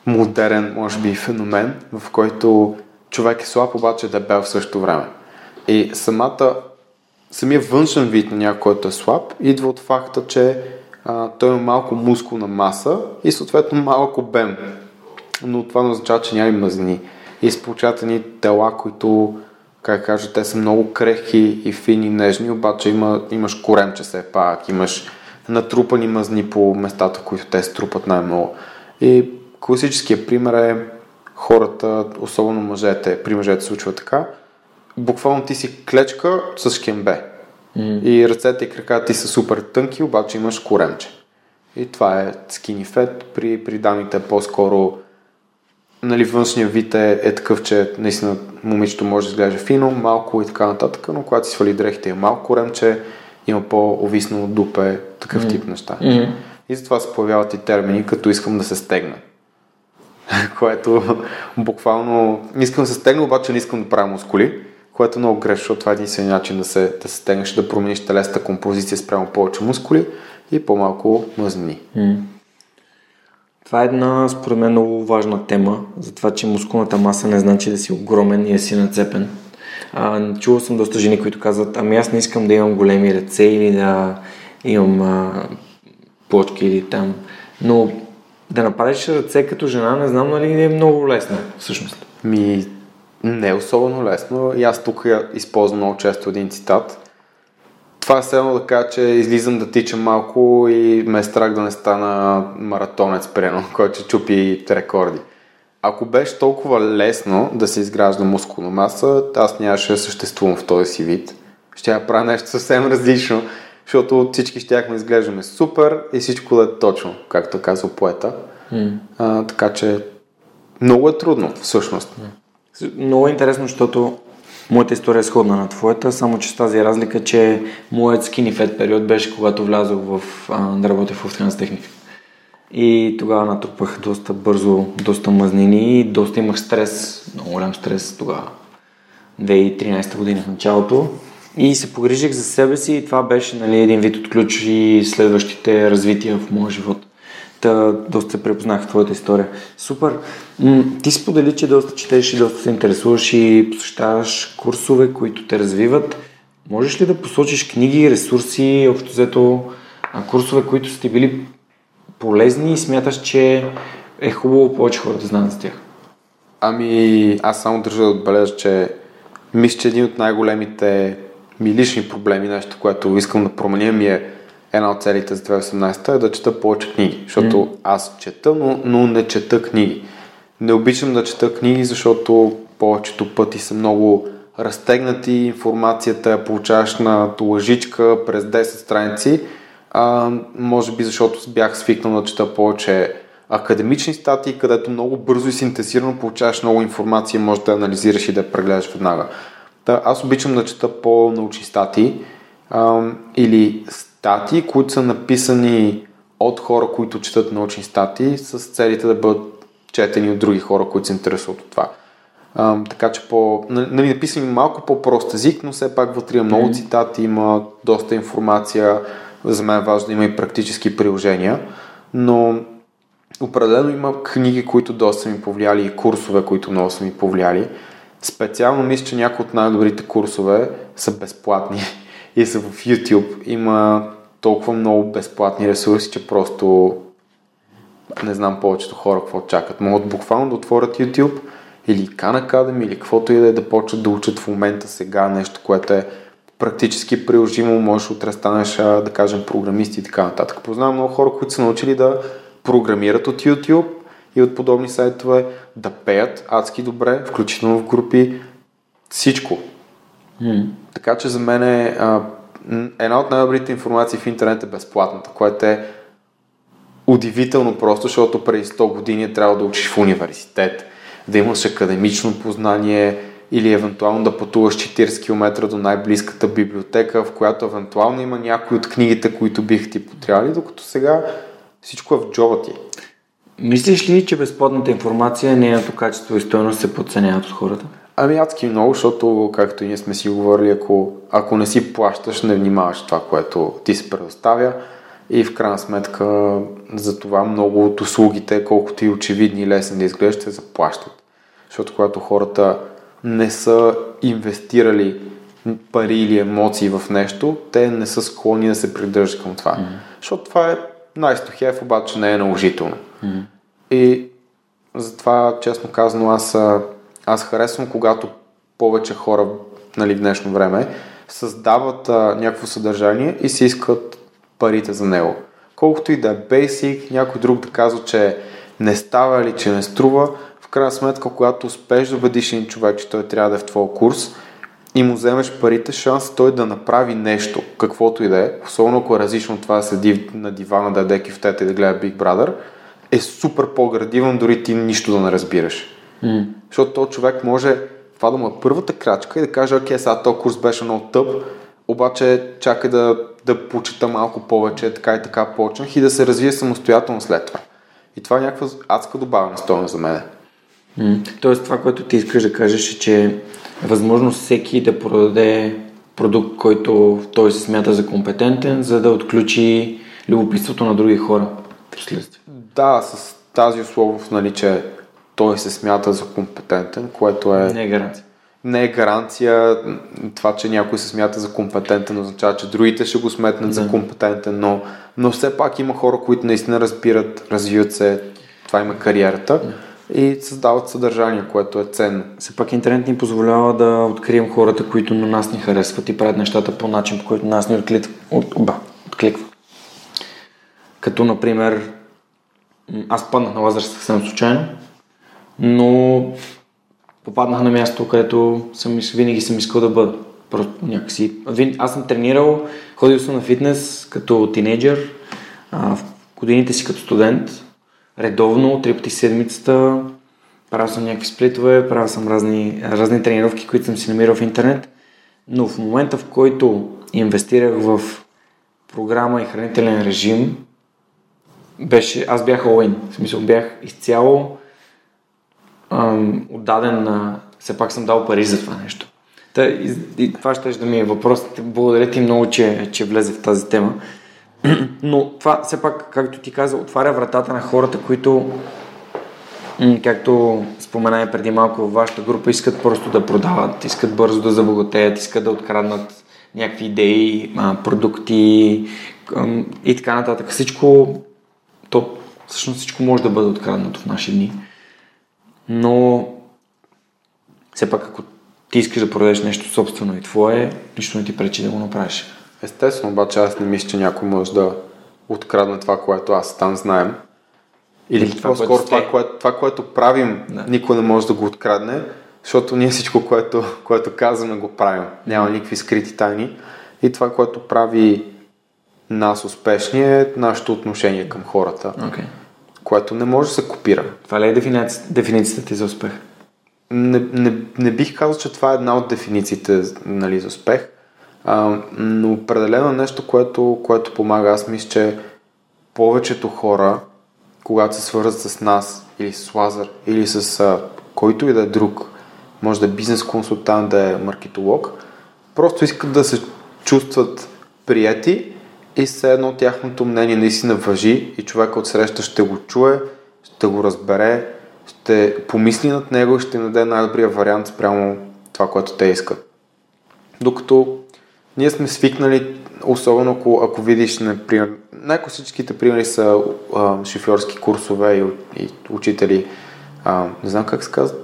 Speaker 2: модерен, може би, феномен, в който човек е слаб, обаче е бел в същото време. И самата, самия външен вид на някой, който е слаб, идва от факта, че а, той има малко мускулна маса и съответно малко обем. Но това не означава, че няма и мъзни. И се получават ни тела, които как кажа, те са много крехки и фини, нежни, обаче има, имаш коремче все пак, имаш натрупани мазни по местата, които те струпат най-много. И класическия пример е хората, особено мъжете, при мъжете случва така, буквално ти си клечка с шкембе. Mm. И ръцете и краката ти са супер тънки, обаче имаш коремче. И това е skinny fat. При, при дамите по-скоро нали, външния вид е, е такъв, че наистина момичето може да изглежда фино, малко и така нататък, но когато си свали дрехите е малко коремче, има по-овисно дупе, такъв mm. тип неща. Mm. И затова се появяват и термини, като искам да се стегна. което буквално искам да се стегна, обаче не искам да правя мускули, което е много грешно, защото това е единствения начин да се, да се стегнеш, да промениш телесната композиция спрямо повече мускули и по-малко мъзнини. Mm.
Speaker 1: Това е една, според мен, много важна тема, за това, че мускулната маса не значи да си огромен и да си нацепен. А, чувал съм доста жени, които казват, ами аз не искам да имам големи ръце или да имам а, плочки или там. Но да направиш ръце като жена, не знам нали е много лесно, всъщност.
Speaker 2: Ми, не е особено лесно. И аз тук използвам много често един цитат, това е едно да кажа, че излизам да тичам малко и ме е страх да не стана маратонец, прено, който ще чупи рекорди. Ако беше толкова лесно да се изгражда мускулна маса, аз нямаше да съществувам в този си вид. Ще я правя нещо съвсем различно, защото всички да изглеждаме супер и всичко да е точно, както казва поета. Mm. А, така че много е трудно, всъщност.
Speaker 1: Много е интересно, защото Моята история е сходна на твоята, само че с тази разлика, че моят skinny fat период беше когато влязох в, а, да работя в Австралианска техника. И тогава натрупах доста бързо, доста мазнини и доста имах стрес, много голям стрес тогава. 2013 година в началото. И се погрижих за себе си и това беше нали, един вид от ключ и следващите развития в моя живот. Та, доста се препознах в твоята история. Супер. М- ти сподели, че доста четеш и доста се интересуваш и посещаваш курсове, които те развиват. Можеш ли да посочиш книги, ресурси, общо взето курсове, които са ти били полезни и смяташ, че е хубаво повече хора да знаят за тях?
Speaker 2: Ами, аз само държа да отбележа, че мисля, че един от най-големите ми лични проблеми, нещо, което искам да променя ми е една от целите за 2018 е да чета повече книги, защото mm. аз чета, но, но не чета книги. Не обичам да чета книги, защото повечето пъти са много разтегнати, информацията я получаваш на лъжичка през 10 страници, а, може би защото бях свикнал да чета повече академични статии, където много бързо и синтезирано получаваш много информация, може да анализираш и да прегледаш веднага. Та, аз обичам да чета по-научни статии а, или статии, които са написани от хора, които четат научни статии, с целите да бъдат четени от други хора, които се интересуват от това. А, така че по, нали, написани малко по-прост език, но все пак вътре има много цитати, има доста информация, за мен е важно да има и практически приложения, но определено има книги, които доста са ми повлияли и курсове, които много са ми повлияли. Специално мисля, че някои от най-добрите курсове са безплатни и са в YouTube. Има толкова много безплатни ресурси, че просто не знам повечето хора какво чакат. Могат буквално да отворят YouTube или Khan Academy или каквото и да е да почват да учат в момента сега нещо, което е практически приложимо, можеш утре станеш, да кажем, програмист и така нататък. Познавам много хора, които са научили да програмират от YouTube и от подобни сайтове, да пеят адски добре, включително в групи, всичко. Mm. Така че за мен е а, една от най-добрите информации в интернет е безплатната, което е удивително просто, защото преди 100 години е трябва да учиш в университет, да имаш академично познание или евентуално да пътуваш 40 км до най-близката библиотека, в която евентуално има някои от книгите, които бих ти потрябвали, докато сега всичко е в джоба ти.
Speaker 1: Мислиш ли, че безплатната информация, нейното качество и стоеност се подценяват от хората?
Speaker 2: Ами адски много, защото, както и ние сме си говорили, ако, ако не си плащаш, не внимаваш това, което ти се предоставя и в крайна сметка за това много от услугите, колкото и очевидни и лесни да изглеждат, се заплащат. Защото когато хората не са инвестирали пари или емоции в нещо, те не са склонни да се придържат към това. Mm-hmm. Защото това е nice to have, обаче не е наложително. Mm-hmm. И затова, честно казано, аз, аз харесвам, когато повече хора нали, в днешно време създават а, някакво съдържание и се искат парите за него. Колкото и да е basic, някой друг да казва, че не става или че не струва, в крайна сметка, когато успееш да убедиш един човек, че той трябва да е в твоя курс и му вземеш парите, шанс той да направи нещо, каквото и да е, особено ако е различно от това да седи на дивана, да яде кифтета и да гледа Big Brother, е супер по-градивен, дори ти нищо да не разбираш. Mm. Защото този човек може това да му е първата крачка и да каже, окей, сега този курс беше много тъп, обаче чакай да, да почита малко повече, така и така почнах и да се развие самостоятелно след това. И това е някаква адска добавена стойност за мен.
Speaker 1: Mm. Тоест това, което ти искаш да кажеш е, че е възможно всеки да продаде продукт, който той се смята за компетентен, за да отключи любопитството на други хора.
Speaker 2: Да, с тази условност, нали, че той се смята за компетентен, което е...
Speaker 1: Не е гаранция.
Speaker 2: Не е гаранция. Това, че някой се смята за компетентен, означава, че другите ще го сметнат да. за компетентен, но, но все пак има хора, които наистина разбират, развиват се, това има кариерата. Да и създават съдържание, което е ценно.
Speaker 1: Все пак интернет ни позволява да открием хората, които на нас ни харесват и правят нещата по начин, по който нас ни откликва. От, оба, откликва. Като, например, аз паднах на лазер съвсем случайно, но попаднах на място, където съм, винаги съм искал да бъда. Просто някакси. Аз съм тренирал, ходил съм на фитнес като тинейджър, в годините си като студент, редовно, три пъти седмицата, правил съм някакви сплитове, правил съм разни, разни тренировки, които съм си намирал в интернет, но в момента, в който инвестирах в програма и хранителен режим, беше, аз бях all В смисъл, бях изцяло ам, отдаден на... Все пак съм дал пари за това нещо. Та, и, и това ще да ми е въпрос. Благодаря ти много, че, че влезе в тази тема. Но това все пак, както ти каза, отваря вратата на хората, които, както спомена и преди малко във вашата група, искат просто да продават, искат бързо да забогатеят, искат да откраднат някакви идеи, продукти и така нататък. Всичко, то всъщност всичко може да бъде откраднато в наши дни. Но все пак, ако ти искаш да продадеш нещо собствено и твое, нищо не ти пречи да го направиш.
Speaker 2: Естествено, обаче аз не мисля, че някой може да открадне това, което аз там знаем. Или, Или това, по-скоро което това, което, това, което правим, да. никой не може да го открадне, защото ние всичко, което, което казваме, го правим. Няма никакви скрити тайни. И това, което прави нас успешни е нашето отношение към хората,
Speaker 1: okay.
Speaker 2: Което не може да се копира.
Speaker 1: Това ли е дефиницията, дефиницията ти за успех?
Speaker 2: Не, не, не бих казал, че това е една от дефинициите нали, за успех, а, но определено нещо, което, което помага. Аз мисля, че повечето хора, когато се свързват с нас или с Лазар, или с а, който и да е друг, може да е бизнес консултант, да е маркетолог, просто искат да се чувстват прияти и все едно тяхното мнение наистина въжи и човек от среща ще го чуе, ще го разбере, ще помисли над него и ще даде най-добрия вариант спрямо това, което те искат. Докато ние сме свикнали, особено ако, ако видиш, например, най-класическите примери са а, шофьорски курсове и, и учители, а, не знам как се казва.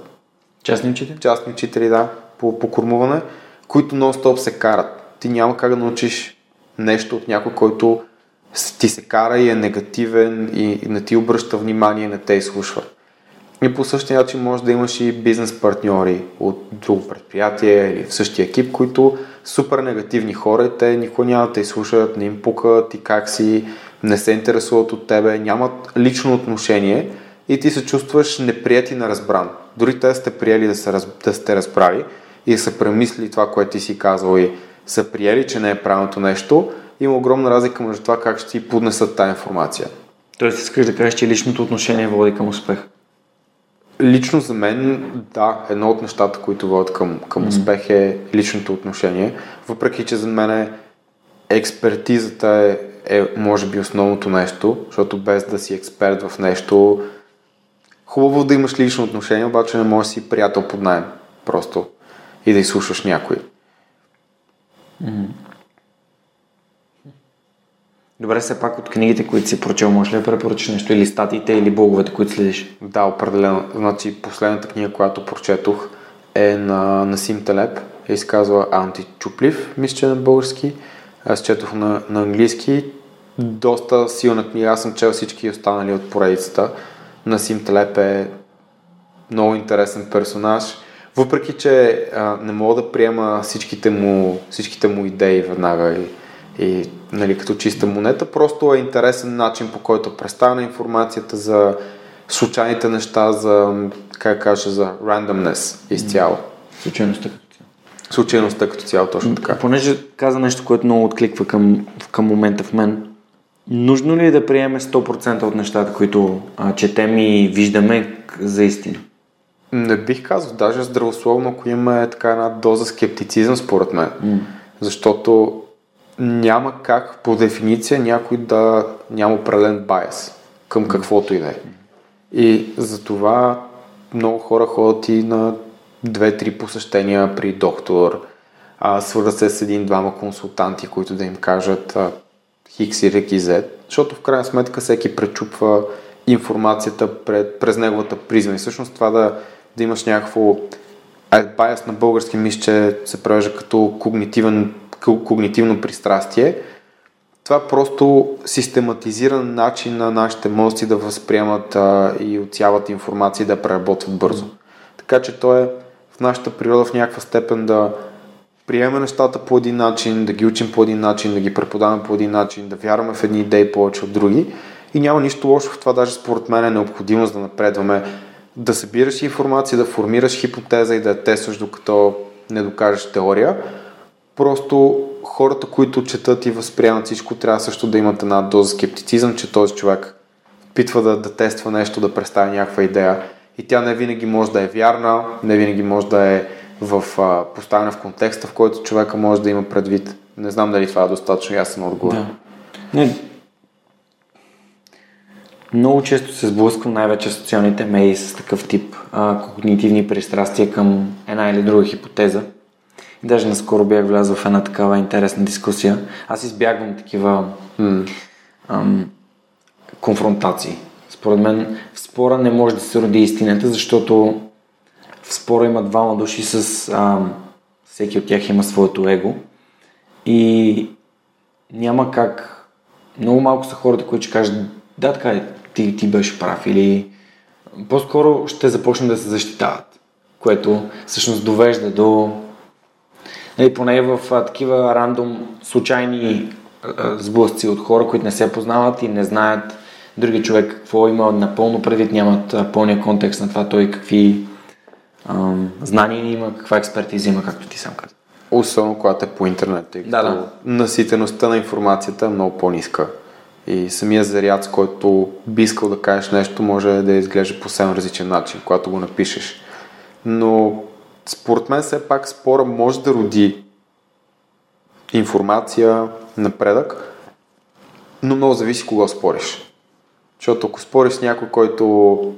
Speaker 1: Частни учители?
Speaker 2: Частни учители, да, по, по кормуване, които нон-стоп се карат. Ти няма как да научиш нещо от някой, който ти се кара и е негативен и не ти обръща внимание, не те изслушва. И по същия начин може да имаш и бизнес партньори от друго предприятие или в същия екип, които супер негативни хора те никога няма да те изслушат, не им пукат и как си, не се интересуват от тебе, нямат лично отношение и ти се чувстваш неприят и неразбран. Дори те сте приели да, се, да сте разправи и са премисли това, което ти си казал и са приели, че не е правилното нещо, има огромна разлика между това как ще ти поднесат тази информация.
Speaker 1: Тоест искаш да кажеш, че личното отношение води към успех?
Speaker 2: Лично за мен, да, едно от нещата, които водят към, към успех е личното отношение. Въпреки, че за мен експертизата е, е, може би, основното нещо, защото без да си експерт в нещо, хубаво да имаш лично отношение, обаче не можеш да си приятел под найем, просто и да изслушаш някой.
Speaker 1: Добре, все пак от книгите, които си прочел, можеш ли да препоръчаш нещо или статиите, или блоговете, които следиш?
Speaker 2: Да, определено. Значи, последната книга, която прочетох е на Насим Телеп и се казва Античуплив, мисля, че е на български. Аз четох на, на английски. Доста силна книга. Аз съм чел всички останали от поредицата. Насим Телеп е много интересен персонаж. Въпреки, че а, не мога да приема всичките му, всичките му идеи веднага и и нали, като чиста монета, просто е интересен начин по който представя информацията за случайните неща, за, как кажа, за randomness изцяло.
Speaker 1: Случайността като цяло.
Speaker 2: Случайността като цяло, точно така.
Speaker 1: Понеже каза нещо, което много откликва към, към момента в мен, нужно ли е да приеме 100% от нещата, които а, четем и виждаме за истина?
Speaker 2: Не бих казал, даже здравословно, ако има така една доза скептицизъм, според мен. Mm. Защото няма как по дефиниция някой да няма определен байс към каквото и да е. И затова много хора ходят и на две-три посещения при доктор, а, свързват се с един-двама консултанти, които да им кажат Хикс, Y и Z, защото в крайна сметка всеки пречупва информацията пред, през неговата призма. И всъщност това да, да имаш някакво байс на български мисля, че се превежда като когнитивен когнитивно пристрастие. Това просто систематизира начин на нашите мозъци да възприемат а, и отсяват информация и да преработват бързо. Така че то е в нашата природа в някаква степен да приемаме нещата по един начин, да ги учим по един начин, да ги преподаваме по един начин, да вярваме в едни идеи повече от други. И няма нищо лошо в това, даже според мен е необходимо за да напредваме да събираш информация, да формираш хипотеза и да я тестваш докато не докажеш теория. Просто хората, които четат и възприемат всичко, трябва също да имат една доза скептицизъм, че този човек опитва да, да тества нещо, да представи някаква идея и тя не винаги може да е вярна, не винаги може да е в, а, поставена в контекста, в който човека може да има предвид. Не знам дали това е достатъчно ясен отговор. Да.
Speaker 1: Не. Много често се сблъсквам най-вече в социалните медии с такъв тип а, когнитивни пристрастия към една или друга хипотеза. И даже наскоро бях влязъл в една такава интересна дискусия. Аз избягвам такива mm. ам, конфронтации. Според мен в спора не може да се роди истината, защото в спора има двама души с... Ам, всеки от тях има своето его. И няма как... Много малко са хората, които ще кажат да, така е, ти, ти беше прав или по-скоро ще започнат да се защитават, което всъщност довежда до нали, поне в а, такива рандом случайни а, сблъсци от хора, които не се познават и не знаят другия човек какво има напълно предвид, нямат а, пълния контекст на това той какви а, знания има, каква експертиза има, както ти сам каза.
Speaker 2: Особено когато е по интернет, тъй
Speaker 1: да, да.
Speaker 2: наситеността на информацията е много по-ниска. И самия заряд, с който би искал да кажеш нещо, може да изглежда по съвсем различен начин, когато го напишеш. Но според мен все пак спора може да роди информация, напредък, но много зависи кога спориш. Защото ако спориш с някой, който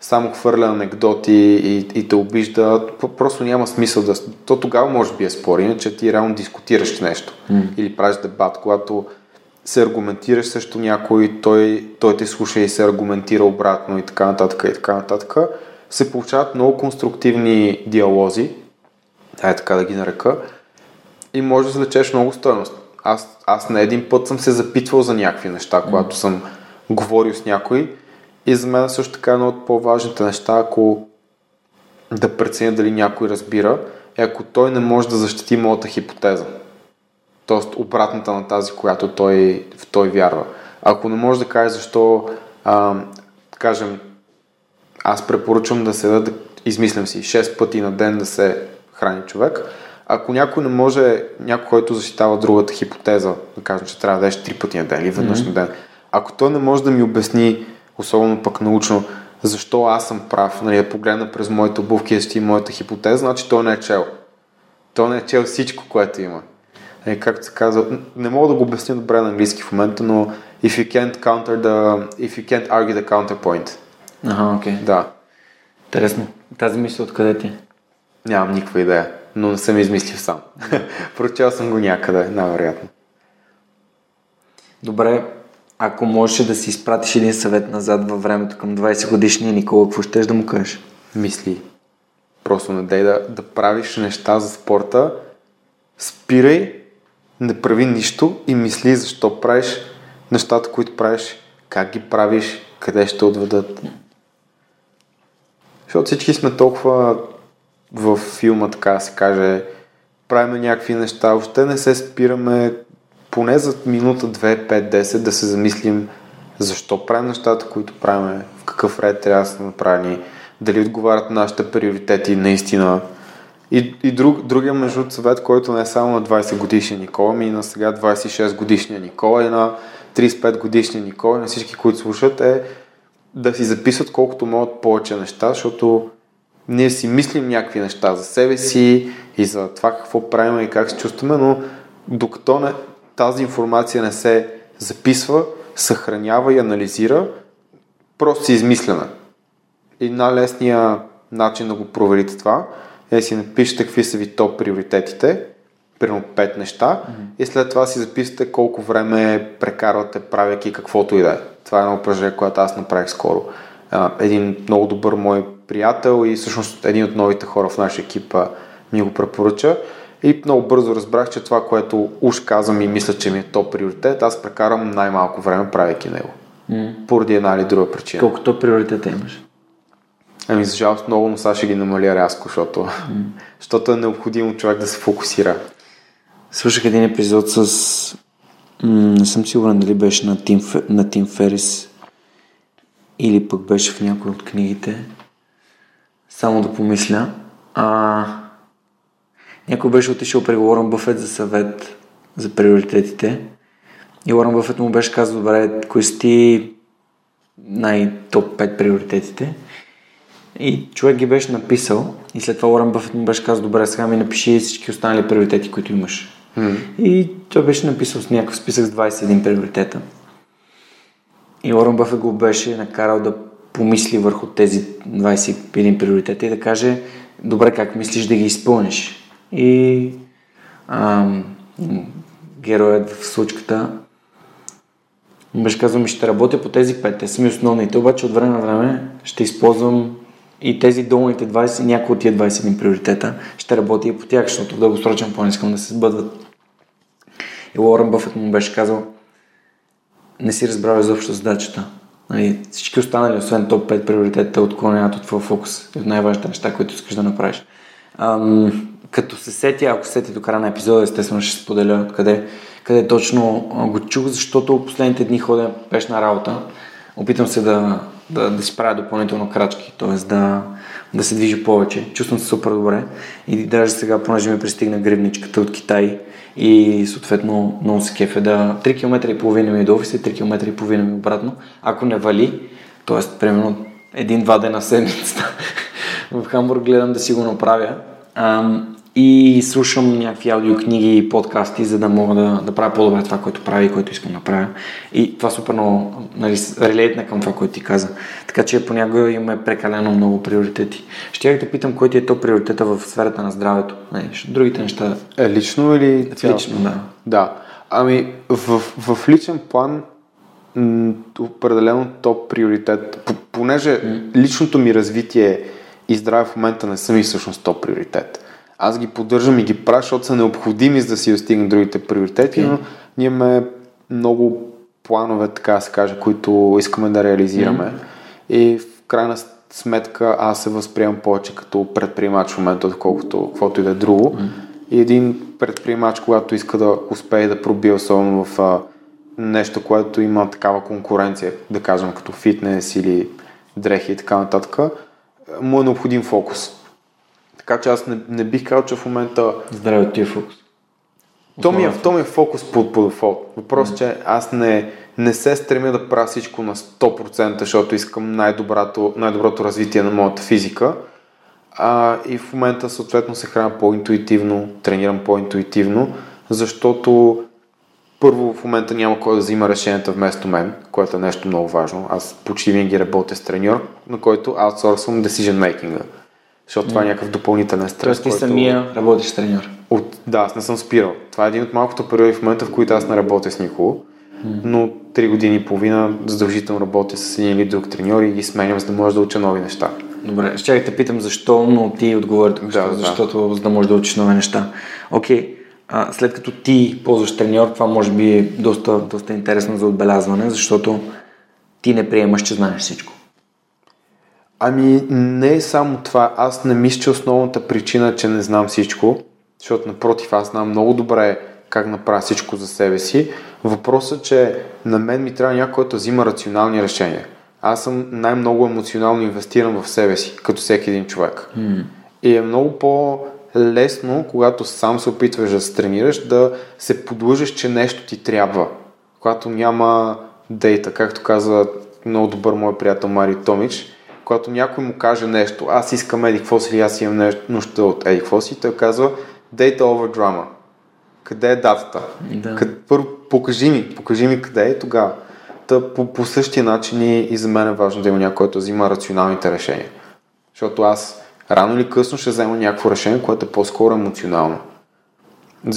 Speaker 2: само хвърля анекдоти и, и те обижда, просто няма смисъл да... То тогава може би е спор, иначе ти реално дискутираш нещо mm. или правиш дебат, когато се аргументираш също някой, той, той те слуша и се аргументира обратно и така нататък и така нататък, се получават много конструктивни диалози, ай така да ги нарека, и може да залечеш много стоеност. Аз, аз на един път съм се запитвал за някакви неща, когато съм говорил с някой и за мен също така едно от по-важните неща, ако да преценя дали някой разбира, е ако той не може да защити моята хипотеза. Тоест обратната на тази, която той, в той вярва. Ако не може да каже защо, а, кажем, аз препоръчвам да седа, да измислям си 6 пъти на ден да се храни човек, ако някой не може, някой, който защитава другата хипотеза, да кажем, че трябва да ядеш 3 пъти на ден или веднъж mm-hmm. на ден, ако той не може да ми обясни, особено пък научно, защо аз съм прав, нали, да погледна през моите обувки и моята хипотеза, значи той не е чел. Той не е чел всичко, което има. Е, както се казва, не мога да го обясня добре на английски в момента, но if you can't counter the, if you can't argue the counterpoint.
Speaker 1: Ага, окей. Okay.
Speaker 2: Да.
Speaker 1: Интересно. Тази мисъл откъде ти?
Speaker 2: Нямам никаква идея, но не съм измислил сам. Прочел съм го някъде, най-вероятно.
Speaker 1: Добре, ако можеш да си изпратиш един съвет назад във времето към 20 годишния Никола, какво ще да му кажеш?
Speaker 2: Мисли. Просто не дай да, да правиш неща за спорта. Спирай не прави нищо и мисли защо правиш нещата, които правиш, как ги правиш, къде ще отведат. Защото всички сме толкова в филма, така да се каже, правим някакви неща, въобще не се спираме поне за минута, 2, 5, 10 да се замислим защо правим нещата, които правим, в какъв ред трябва да са направени, дали отговарят на нашите приоритети наистина и, и друг, другия между съвет, който не е само на 20 годишния Никола, ми и на сега 26 годишния Никола и на 35 годишния Никола и на всички, които слушат е да си записват колкото могат повече неща, защото ние си мислим някакви неща за себе си и за това какво правим и как се чувстваме, но докато не, тази информация не се записва, съхранява и анализира, просто си измислена. И най-лесният начин да го проверите това е си напишете какви са ви топ приоритетите, примерно 5 неща, mm-hmm. и след това си записате колко време прекарвате, правяки каквото и да е. Това е едно упражнение, което аз направих скоро. един много добър мой приятел и всъщност един от новите хора в нашия екип ми го препоръча. И много бързо разбрах, че това, което уж казвам и мисля, че ми е топ приоритет, аз прекарам най-малко време правейки него. Mm. Поради една или друга причина.
Speaker 1: Колко топ приоритета имаш?
Speaker 2: Ами за жалост много, но сега ще ги намаля рязко, защото, mm. защото е необходимо човек да се фокусира.
Speaker 1: Слушах един епизод с... не съм сигурен дали беше на Тим, на Тим Ферис или пък беше в някой от книгите. Само да помисля. А, някой беше отишъл при Уорън Бъфет за съвет за приоритетите. И Уорън Бъфет му беше казал, добре, кои са ти най-топ 5 приоритетите. И човек ги беше написал и след това Уорън Бъфет му беше казал, добре, сега ми напиши всички останали приоритети, които имаш.
Speaker 2: Mm.
Speaker 1: И той беше написал с някакъв списък с 21 приоритета. И Уорън Бъфет го беше накарал да помисли върху тези 21 приоритета и да каже, добре, как мислиш да ги изпълниш? И ам, героят в случката беше казал ми, ще работя по тези пет, те са ми основните, обаче от време на време ще използвам и тези долните 20, някои от тия 21 приоритета, ще работя и по тях, защото в дългосрочен план искам да се сбъдват. И Лорен Бъфет му беше казал, не си разбрал изобщо задачата. Нали, всички останали, освен топ 5 приоритета, отклоняват от твоя фокус и от най-важните неща, които искаш да направиш. Ам, като се сетя, ако се сети до края на епизода, естествено ще споделя къде, къде точно го чух, защото последните дни ходя пешна работа. Опитам се да, да, да си правя допълнително крачки, т.е. Да, да се движи повече. Чувствам се супер добре. И даже сега, понеже ми пристигна гривничката от Китай и съответно много се кефе да 3 км и половина ми е до офиса и 3 км и половина ми е обратно. Ако не вали, т.е. примерно един-два дена седмицата в Хамбург гледам да си го направя. Ам, и слушам някакви аудиокниги и подкасти, за да мога да, да правя по-добре това, което правя и което искам да правя. И това супер много нали, релейтна към това, което ти каза. Така че понякога имаме прекалено много приоритети. Ще да питам, кой ти е то приоритета в сферата на здравето? Нали, другите неща.
Speaker 2: Е, лично или
Speaker 1: цяло? Лично, да.
Speaker 2: Да. Ами, в, в личен план определено топ приоритет, понеже личното ми развитие и здраве в момента не са ми всъщност топ приоритет аз ги поддържам и ги правя, защото са необходими за да си достигнат другите приоритети, но ние имаме много планове, така да се каже, които искаме да реализираме. Mm-hmm. И в крайна сметка аз се възприемам повече като предприемач в момента, отколкото каквото и да е друго. Mm-hmm. И един предприемач, когато иска да успее да пробие, особено в а, нещо, което има такава конкуренция, да кажем като фитнес или дрехи и така нататък, му е необходим фокус. Така че аз не, не бих казал, че в момента...
Speaker 1: Здравето ти е фокус.
Speaker 2: То ми, е, то ми е фокус по, по дефолт. Въпрос, mm. че аз не, не се стремя да правя всичко на 100%, защото искам най-доброто, най-доброто развитие на моята физика. А, и в момента съответно се храня по-интуитивно, тренирам по-интуитивно, защото първо в момента няма кой да взима решенията вместо мен, което е нещо много важно. Аз почти винаги работя с треньор, на който аутсорсвам decision making защото това е някакъв допълнителен стрес.
Speaker 1: Тоест ти който... самия работиш с треньор.
Speaker 2: От... Да, аз не съм спирал. Това е един от малкото периоди в момента, в които аз не работя с никого, но 3 години и половина задължително работя с един или друг треньор и ги сменям, за да може да уча нови неща.
Speaker 1: Добре, ще те питам защо, но ти отговори тук, да, защото да. за да можеш да учиш нови неща. Окей, а, след като ти ползваш треньор, това може би е доста, доста интересно за отбелязване, защото ти не приемаш, че знаеш всичко.
Speaker 2: Ами не е само това. Аз не мисля, че основната причина че не знам всичко, защото напротив, аз знам много добре как направя всичко за себе си. Въпросът е, че на мен ми трябва някой, който взима рационални решения. Аз съм най-много емоционално инвестиран в себе си, като всеки един човек. Mm. И е много по-лесно, когато сам се опитваш да се тренираш, да се подлъжеш, че нещо ти трябва. Когато няма дейта, както каза много добър мой приятел Мари Томич, когато някой му каже нещо, аз искам еди какво си или аз имам нещо, нужда от еди какво си, той казва data over drama. Къде е датата?
Speaker 1: Да.
Speaker 2: Къде, първо, покажи ми, покажи ми къде е тогава. Та, по, по същия начин и, и за мен е важно да има някой, който взима рационалните решения. Защото аз рано или късно ще взема някакво решение, което е по-скоро емоционално.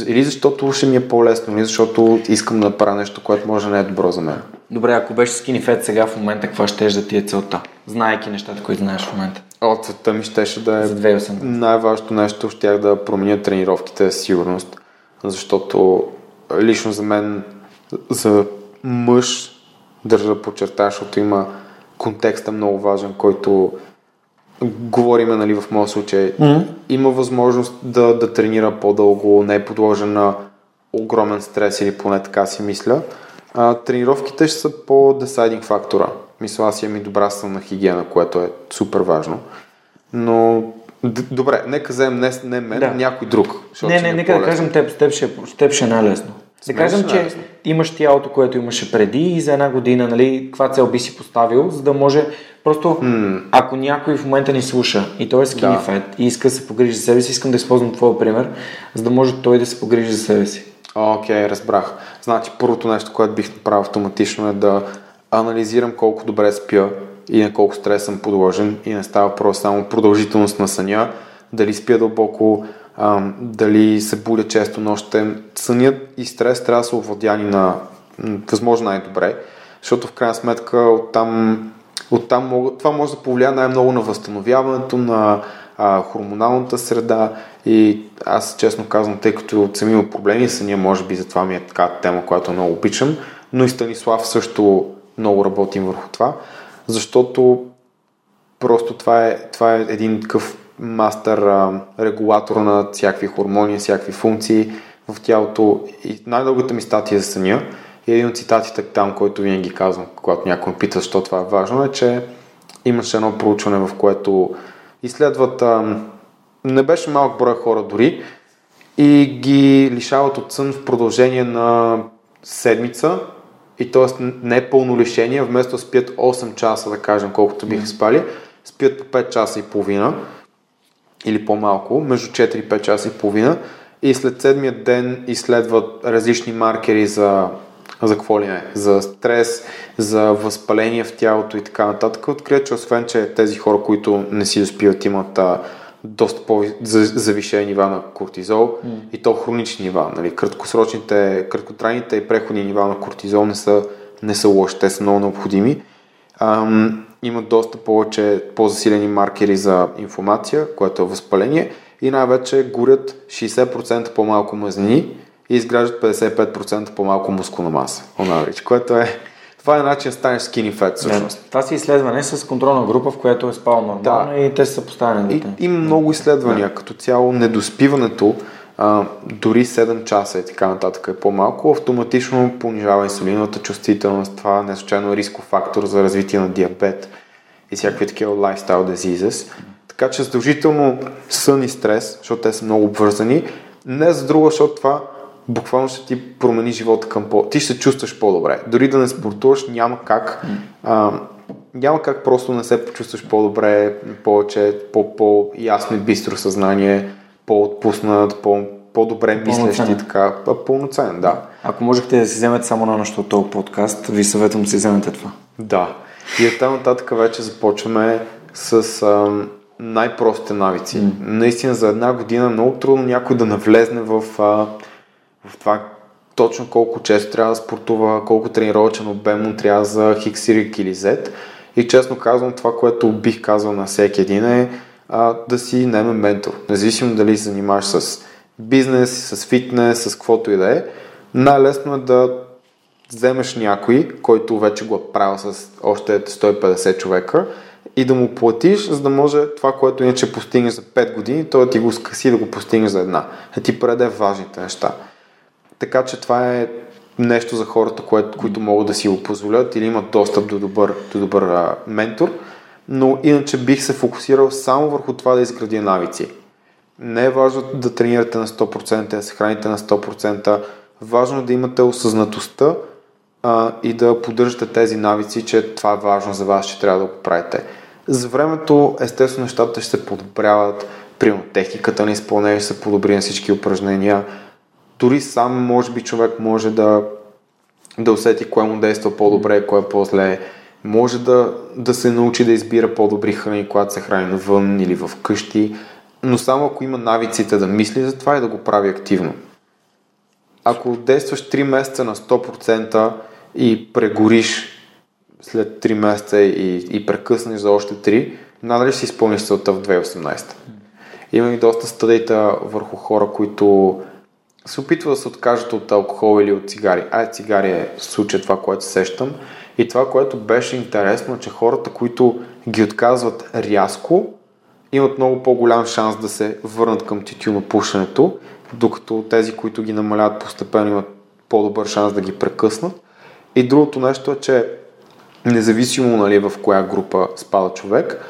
Speaker 2: Или защото ще ми е по-лесно, или защото искам да направя нещо, което може да не е добро за мен.
Speaker 1: Добре, ако беше скинифет сега в момента, каква ще да ти е целта? Знайки нещата, които знаеш в момента.
Speaker 2: О, целта ми щеше да е...
Speaker 1: За 2008.
Speaker 2: Най-важното нещо щях да променя тренировките с сигурност, защото лично за мен, за мъж, държа да подчертая, защото има контекста много важен, който говориме нали, в моят случай. Mm-hmm. Има възможност да, да тренира по-дълго, не е подложен на огромен стрес или поне така си мисля а, тренировките ще са по десайдинг фактора. Мисля, аз имам и добра на хигиена, което е супер важно. Но д- добре, нека вземем не, не мен,
Speaker 1: Да.
Speaker 2: някой друг.
Speaker 1: Не, не,
Speaker 2: е
Speaker 1: нека да кажем, теб, теб ще, теб ще е най-лесно. Да кажем,
Speaker 2: е
Speaker 1: че имаш тялото, което имаше преди и за една година, нали, каква цел би си поставил, за да може просто, ако някой в момента ни слуша и той е skinny
Speaker 2: Да.
Speaker 1: fat и иска да се погрижи за себе си, искам да използвам твоя пример, за да може той да се погрижи за себе си.
Speaker 2: Окей, разбрах. Значи, първото нещо, което бих направил автоматично е да анализирам колко добре спя и на колко стрес съм подложен и не става въпрос само продължителност на съня, дали спя дълбоко, ам, дали се будя често нощем. Сънят и стрес трябва да са овладяни на възможно най-добре, защото в крайна сметка оттам, оттам мога, това може да повлия най-много на възстановяването, на а, хормоналната среда и аз честно казвам, тъй като съм имал проблеми с съня, може би затова ми е така тема, която много обичам, но и Станислав също много работим върху това, защото просто това е, това е един такъв мастер а, регулатор на всякакви хормони, всякакви функции в тялото. И най-дългата ми статия за съня и един от цитатите там, който винаги казвам, когато някой пита, защо това е важно, е, че имаше едно проучване, в което изследват, а, не беше малък брой хора дори, и ги лишават от сън в продължение на седмица и т.е. не е пълно лишение, вместо спят 8 часа, да кажем, колкото биха спали, спят по 5 часа и половина или по-малко, между 4 и 5 часа и половина и след седмият ден изследват различни маркери за, за какво ли не, за стрес, за възпаление в тялото и така нататък. Открият, че освен, че тези хора, които не си доспиват, имат а, доста по-завишени нива на кортизол mm. и то хронични нива. Нали? Краткосрочните, краткотрайните и преходни нива на кортизол не са, не са лоши, те са много необходими. Ам, имат доста повече по-засилени маркери за информация, което е възпаление и най-вече горят 60% по-малко мазнини и изграждат 55% по-малко мускулна маса, average, което е това е начин да станеш skinny fat всъщност.
Speaker 1: Да. Това си изследване с контролна група, в която е спал нормално
Speaker 2: Да.
Speaker 1: и те са поставени
Speaker 2: И,
Speaker 1: дете.
Speaker 2: има много изследвания. Като цяло недоспиването, а, дори 7 часа и така нататък е по-малко, автоматично понижава инсулиновата чувствителност. Това не случайно е рисков фактор за развитие на диабет и всякакви такива lifestyle diseases. Така че задължително сън и стрес, защото те са много обвързани. Не за друго, защото това буквално ще ти промени живота към по... Ти ще се чувстваш по-добре. Дори да не спортуваш, няма как. А, няма как просто не се почувстваш по-добре, повече, по- по-ясно и бистро съзнание, по-отпуснат, по- по-добре
Speaker 1: Пълноценен.
Speaker 2: така, пълноценен, да.
Speaker 1: Ако можехте да си вземете само на нещо от този подкаст, ви съветвам да си вземете това.
Speaker 2: Да. И оттам нататък вече започваме с ам, най-простите навици. Mm. Наистина за една година много трудно някой да навлезне в, а, в това точно колко често трябва да спортува, колко тренировачен обем му трябва за Хикс или Z. И честно казвам, това, което бих казал на всеки един е а, да си наеме ментор. Независимо дали се занимаваш с бизнес, с фитнес, с каквото и да е. Най-лесно е да вземеш някой, който вече го е правил с още 150 човека и да му платиш, за да може това, което иначе постигнеш за 5 години, той да ти го скъси да го постигнеш за една. Да ти предаде важните неща. Така че това е нещо за хората, което, които могат да си го позволят или имат достъп до добър, до добър а, ментор. Но иначе бих се фокусирал само върху това да изградя навици. Не е важно да тренирате на 100%, да се храните на 100%. Важно е да имате осъзнатостта а, и да поддържате тези навици, че това е важно за вас, че трябва да го правите. За времето, естествено, нещата ще се подобряват. Примерно, техниката на изпълнение ще се подобри на всички упражнения. Дори сам, може би, човек може да, да усети кое му действа по-добре, кое е по-зле. Може да, да се научи да избира по-добри храни, когато се храни навън или в къщи, но само ако има навиците да мисли за това и да го прави активно. Ако действаш 3 месеца на 100% и прегориш след 3 месеца и, и прекъснеш за още 3, надали ще си изпълниш целта в 2018. Има и доста стъдита върху хора, които се опитват да се откажат от алкохол или от цигари. Ай, цигари е в случая това, което се сещам. И това, което беше интересно, е, че хората, които ги отказват рязко, имат много по-голям шанс да се върнат към тютюнопушенето, докато тези, които ги намаляват постепенно, имат по-добър шанс да ги прекъснат. И другото нещо е, че независимо нали, в коя група спада човек,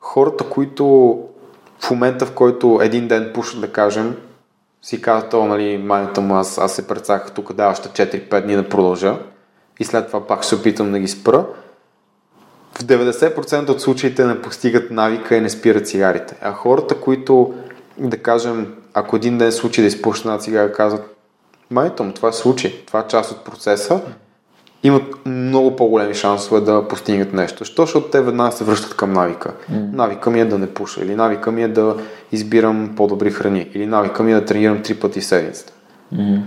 Speaker 2: хората, които в момента, в който един ден пушат, да кажем, си казват, о, нали, майната му, аз, аз се прецаках тук, да, още 4-5 дни да продължа и след това пак се опитам да ги спра. В 90% от случаите не постигат навика и не спират цигарите. А хората, които, да кажем, ако един ден случи да изпушат една цигара, казват, майто му, това се случи, това е част от процеса, имат много по-големи шансове да постигнат нещо. Що? Защото те веднага се връщат към навика. Mm. Навика ми е да не пуша, или навика ми е да избирам по-добри храни, или навика ми е да тренирам три пъти седмицата. Mm.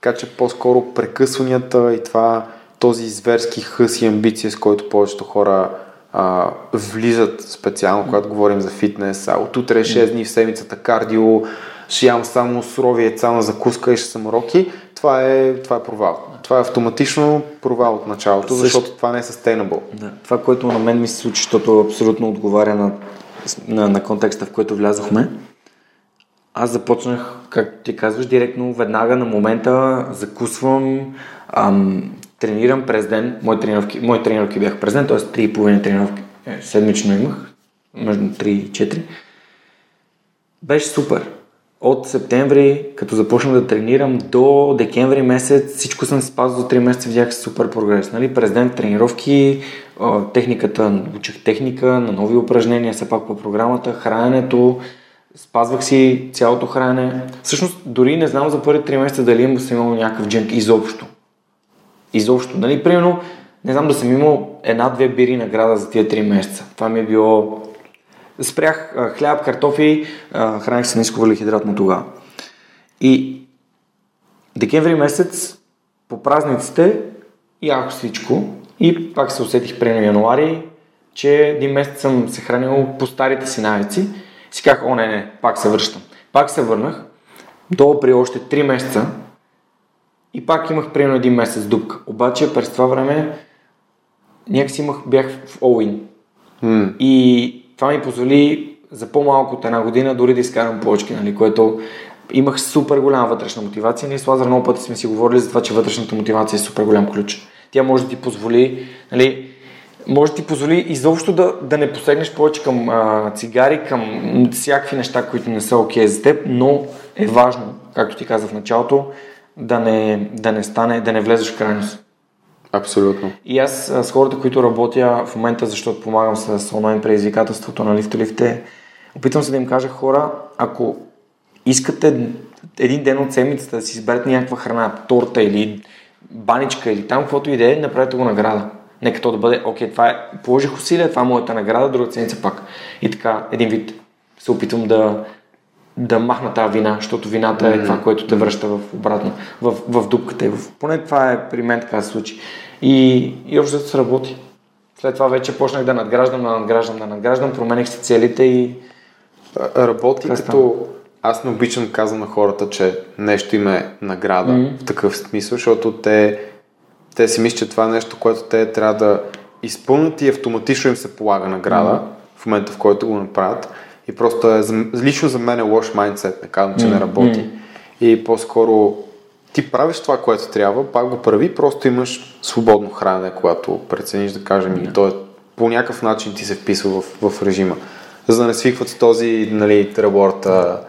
Speaker 2: Така че по-скоро прекъсванията и това, този зверски хъс и амбиция, с който повечето хора а, влизат специално, когато говорим за фитнес, а от утре 6 дни в седмицата кардио, ще ям само сурови яйца на закуска и ще съм роки, това е, това е провал. Това е автоматично провал от началото, защото това не е sustainable.
Speaker 1: Да. Това, което на мен ми се случи, защото абсолютно отговаря на, на, на контекста, в който влязохме, аз започнах, как ти казваш, директно веднага на момента закусвам, ам, тренирам през ден. Мои тренировки, мои тренировки бяха през ден, т.е. 3,5 тренировки е, седмично имах, между 3 и 4. Беше супер от септември, като започнах да тренирам, до декември месец, всичко съм спазил за 3 месеца, видях супер прогрес. Нали? През ден тренировки, техниката, учих техника, на нови упражнения, все пак по програмата, храненето, спазвах си цялото хранене. Всъщност, дори не знам за първи 3 месеца дали имам съм имал някакъв дженк изобщо. Изобщо. Нали? Примерно, не знам да съм имал една-две бири награда за тия 3 месеца. Това ми е било спрях а, хляб, картофи, а, храних се ниско въглехидратно тогава. И декември месец, по празниците, ях всичко и пак се усетих през януари, че един месец съм се хранил по старите си навици. Си казах, о не, не, пак се връщам. Пак се върнах, долу при още 3 месеца и пак имах примерно един месец дупка. Обаче през това време някакси имах, бях в all Mm. И това ми позволи за по-малко от една година дори да изкарам плочки, нали, което имах супер голяма вътрешна мотивация. Ние с Лазар много пъти сме си говорили за това, че вътрешната мотивация е супер голям ключ. Тя може да ти позволи, нали, може да ти позволи изобщо да, да не посегнеш повече към а, цигари, към всякакви неща, които не са окей okay за теб, но е важно, както ти казах в началото, да не, да не стане, да не влезеш в крайност.
Speaker 2: Абсолютно.
Speaker 1: И аз с хората, които работя в момента, защото помагам с онлайн предизвикателството на лифтолифте, опитвам се да им кажа хора, ако искате един ден от седмицата да си изберете някаква храна, торта или баничка или там, каквото и да е, направете го награда. Нека то да бъде, окей, това е, положих усилия, това е моята награда, друга седмица пак. И така, един вид се опитвам да, да махна тази вина, защото вината е това, което те връща в обратно, в, в дупката. В, поне това е при мен така се случи. И, и общо се работи. След това вече почнах да надграждам, да надграждам, да надграждам, промених си целите и...
Speaker 2: Работи като... Става? Аз не обичам да казвам на хората, че нещо им е награда mm-hmm. в такъв смисъл, защото те, те си мислят, че това е нещо, което те трябва да изпълнят и автоматично им се полага награда mm-hmm. в момента, в който го направят. И просто е, лично за мен е лош майндсет, не казвам, че mm-hmm. не работи. И по-скоро ти правиш това, което трябва, пак го прави, просто имаш свободно хранене, когато прецениш да кажем, yeah. и то е, по някакъв начин ти се вписва в, в режима. За да не свикват с този нали, реборта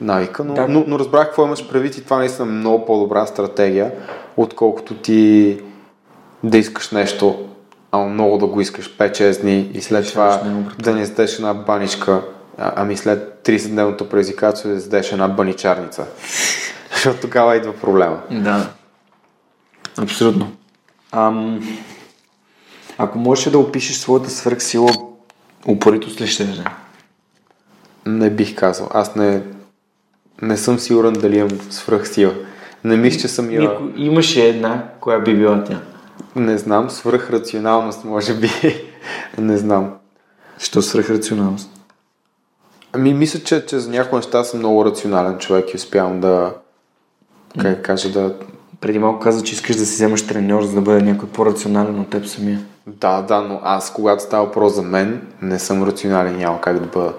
Speaker 2: навика, но, да. но, но разбрах какво имаш предвид и това наистина е много по-добра стратегия, отколкото ти да искаш нещо, а много да го искаш 5-6 дни и след това да не издеш една баничка а, ами след 30-дневното предизвикателство да задеш една баничарница. Защото тогава идва проблема.
Speaker 1: Да. Абсолютно. Ам... Ако можеш да опишеш своята свръхсила, упоритост ли ще е?
Speaker 2: Не бих казал. Аз не, не съм сигурен дали имам свръхсила. Не мисля, че съм я...
Speaker 1: Имаше една, коя би била тя?
Speaker 2: Не знам. Свръхрационалност, може би. не знам.
Speaker 1: Що свръхрационалност?
Speaker 2: Ами, мисля, че, че за някои неща съм много рационален човек и успявам да, как кажа, да...
Speaker 1: Преди малко каза, че искаш да си вземаш треньор, за да бъде някой по-рационален от теб самия.
Speaker 2: Да, да, но аз, когато става въпрос за мен, не съм рационален, няма как да бъда.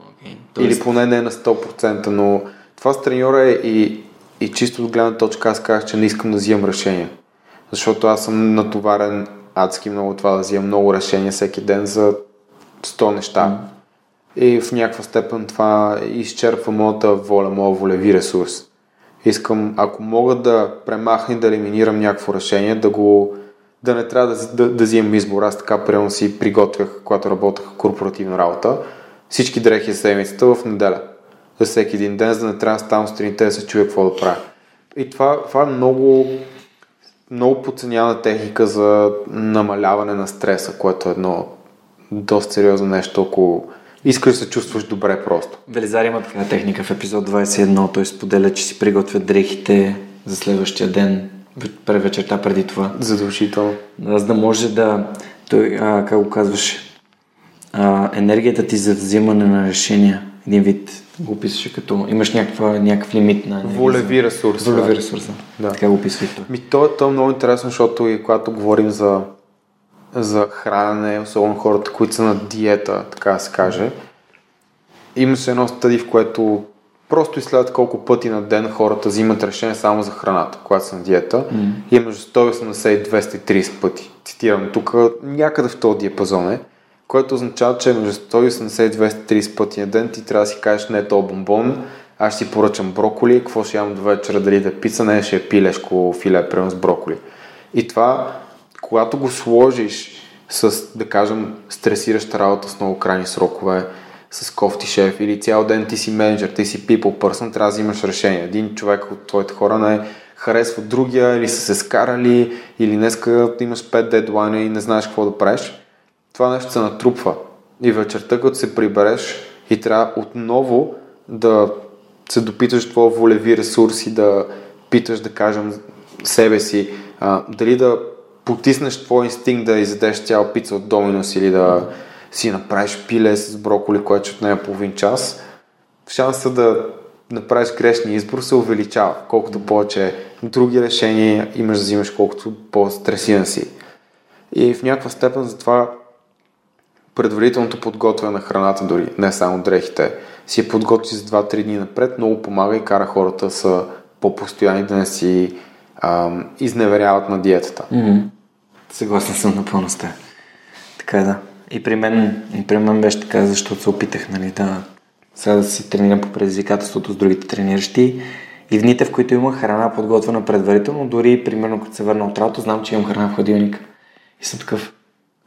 Speaker 2: Okay, тоест... Или поне не на 100%, но това с треньора е и, и чисто от гледна точка аз казах, че не искам да взимам решения. Защото аз съм натоварен адски много това да взимам много решения всеки ден за 100 неща. И в някаква степен това изчерпва моята воля, моят волеви ресурс. Искам, ако мога да премахна и да елиминирам някакво решение, да го да не трябва да, да, да взимам избор. Аз така приемам си приготвях, когато работех корпоративна работа, всички дрехи седмицата в неделя. За всеки един ден, за да не трябва да ставам сутринта да се чуя какво да правя. И това, това е много, много подценяна техника за намаляване на стреса, което е едно доста сериозно нещо, ако искаш да се чувстваш добре просто.
Speaker 1: Велизар има такава техника в епизод 21. Той споделя, че си приготвят дрехите за следващия ден, вечерта преди това.
Speaker 2: Задължително.
Speaker 1: За да може да, той, а, как го казваш, а, енергията ти за взимане на решения, един вид го описваше като имаш някаква, някакъв лимит на енергия.
Speaker 2: Волеви ресурс.
Speaker 1: Волеви ресурс, да. Така го описва и той.
Speaker 2: Ми, то, то е много интересно, защото и когато говорим за, за хранене, особено хората, които са на диета, така да се каже, имаше едно стъди, в което просто изследват колко пъти на ден хората взимат решение само за храната, когато са на диета. Mm. И е между 180 и 230 пъти. Цитирам тук, някъде в този диапазон е, което означава, че между 180 и 230 пъти на ден ти трябва да си кажеш не е то бомбон, аз ще си поръчам броколи, какво ще ям до вечера, дали да е пица, не ще е пилешко филе, прямо с броколи. И това, когато го сложиш с, да кажем, стресираща работа с много крайни срокове, с кофти шеф или цял ден ти си менеджер, ти си people person, трябва да взимаш решение. Един човек от твоите хора не харесва другия или са се скарали или днеска имаш 5 дедлайна и не знаеш какво да правиш. Това нещо се натрупва. И вечерта, като се прибереш и трябва отново да се допиташ твоя волеви ресурс и да питаш, да кажем, себе си, а, дали да потиснеш твой инстинкт да изядеш цяла пица от Доминос или да си направиш пиле с броколи, което ще отнеме половин час, шанса да направиш грешния избор се увеличава. Колкото повече други решения имаш да взимаш, колкото по-стресиран си. И в някаква степен затова предварителното подготвяне на храната, дори не само дрехите, си е подготви за 2-3 дни напред, много помага и кара хората са по-постоянни да не си ам, изневеряват на диетата.
Speaker 1: Mm-hmm. Съгласен съм напълно с теб. Така е, да. И при мен, и при мен беше така, защото се опитах нали, да, сега да си тренирам по предизвикателството с другите трениращи. И в дните, в които имах храна подготвена предварително, дори примерно като се върна от работа, знам, че имам храна в хладилника. И съм такъв,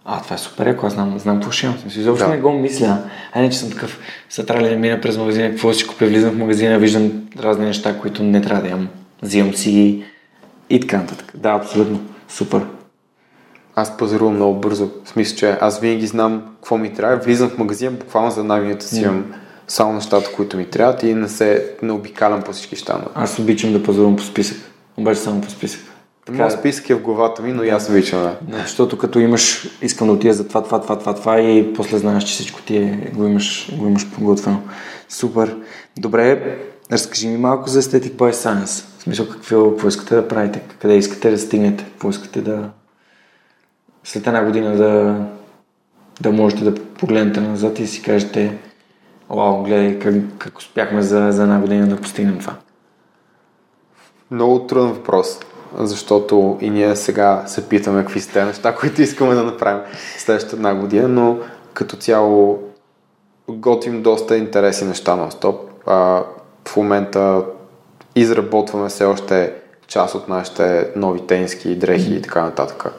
Speaker 1: а, това е супер, ако аз знам, знам какво ще имам. Смисъл, изобщо да. не го мисля. А не, че съм такъв, са трябва да мина през магазина, какво си купя, влизам в магазина, виждам разни неща, които не трябва да имам. Взимам си и така нататък. Да, абсолютно. Супер.
Speaker 2: Аз пазарувам много бързо. В смисъл, че аз винаги знам какво ми трябва. Влизам в магазин, буквално за една минута си имам само нещата, които ми трябват и не се не обикалям по всички щанове.
Speaker 1: Аз обичам да пазарувам по списък. Обаче само по списък.
Speaker 2: Така, Моят списък е в главата ми, но и аз обичам. Да.
Speaker 1: да. Защото като имаш, искам да отида за това, това, това, това, това и после знаеш, че всичко ти е, го имаш, го имаш подготвено. Супер. Добре, разкажи ми малко за Aesthetic by Science. В смисъл, какво, искате да правите? Къде искате да стигнете? Какво искате да... След една година да, да можете да погледнете назад и си кажете Вау, гледай как, как успяхме за, за една година да постигнем това.
Speaker 2: Много труден въпрос защото и ние сега се питаме какви са те неща, които искаме да направим следващата една година, но като цяло готвим доста интересни неща на стоп. В момента изработваме все още част от нашите нови тенски дрехи и така нататък.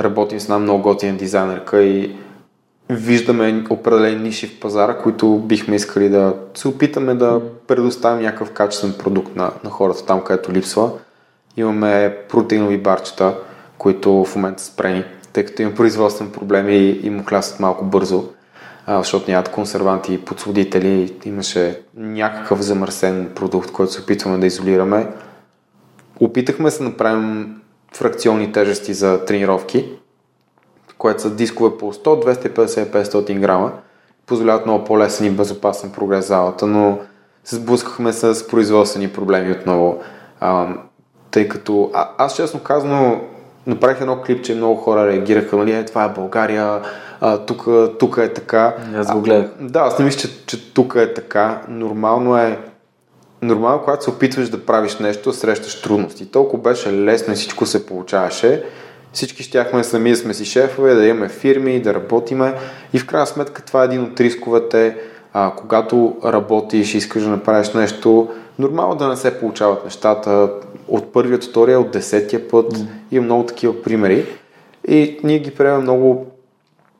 Speaker 2: Работим с една много готина дизайнерка и виждаме определени ниши в пазара, които бихме искали да се опитаме да предоставим някакъв качествен продукт на, на хората там, където липсва. Имаме протеинови барчета, които в момента са спрени, тъй като има производствен проблем и, и му хлясат малко бързо, а, защото нямат консерванти и подсладители. Имаше някакъв замърсен продукт, който се опитваме да изолираме. Опитахме се да направим фракционни тежести за тренировки, което са дискове по 100, 250, 500 грама. Позволяват много по-лесен и безопасен прогрес залата, но се сблъскахме с производствени проблеми отново тъй като а, аз честно казано направих едно клипче, много хора реагираха, нали, е, това е България, тук е така.
Speaker 1: Аз го гледах.
Speaker 2: Да, аз не мисля, че, че тук е така. Нормално е, нормално, когато се опитваш да правиш нещо, срещаш трудности. Толкова беше лесно и всичко се получаваше, Всички щяхме сами да сме си шефове, да имаме фирми, да работиме и в крайна сметка това е един от рисковете. А, когато работиш и искаш да направиш нещо, нормално да не се получават нещата от първият, втория, от десетия път. Mm. Има много такива примери. И ние ги приемем много,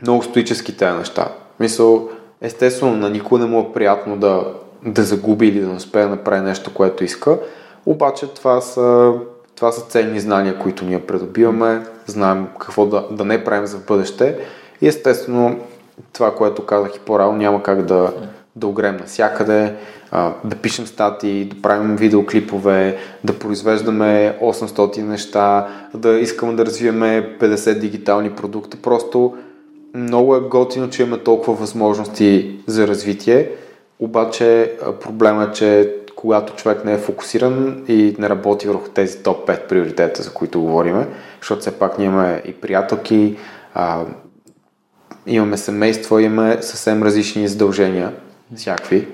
Speaker 2: много стоически тези неща. Мисъл, естествено, на никой не му е приятно да, да загуби или да не успее да направи нещо, което иска. Обаче това са, това са ценни знания, които ние придобиваме, знаем какво да, да не правим за бъдеще и естествено това, което казах и по-рано, няма как да, да огрем навсякъде, да пишем статии, да правим видеоклипове, да произвеждаме 800 неща, да искаме да развиваме 50 дигитални продукта. Просто много е готино, че имаме толкова възможности за развитие, обаче проблема е, че когато човек не е фокусиран и не работи върху тези топ 5 приоритета, за които говорим, защото все пак ние имаме и приятелки, а, имаме семейство, имаме съвсем различни задължения, всякакви.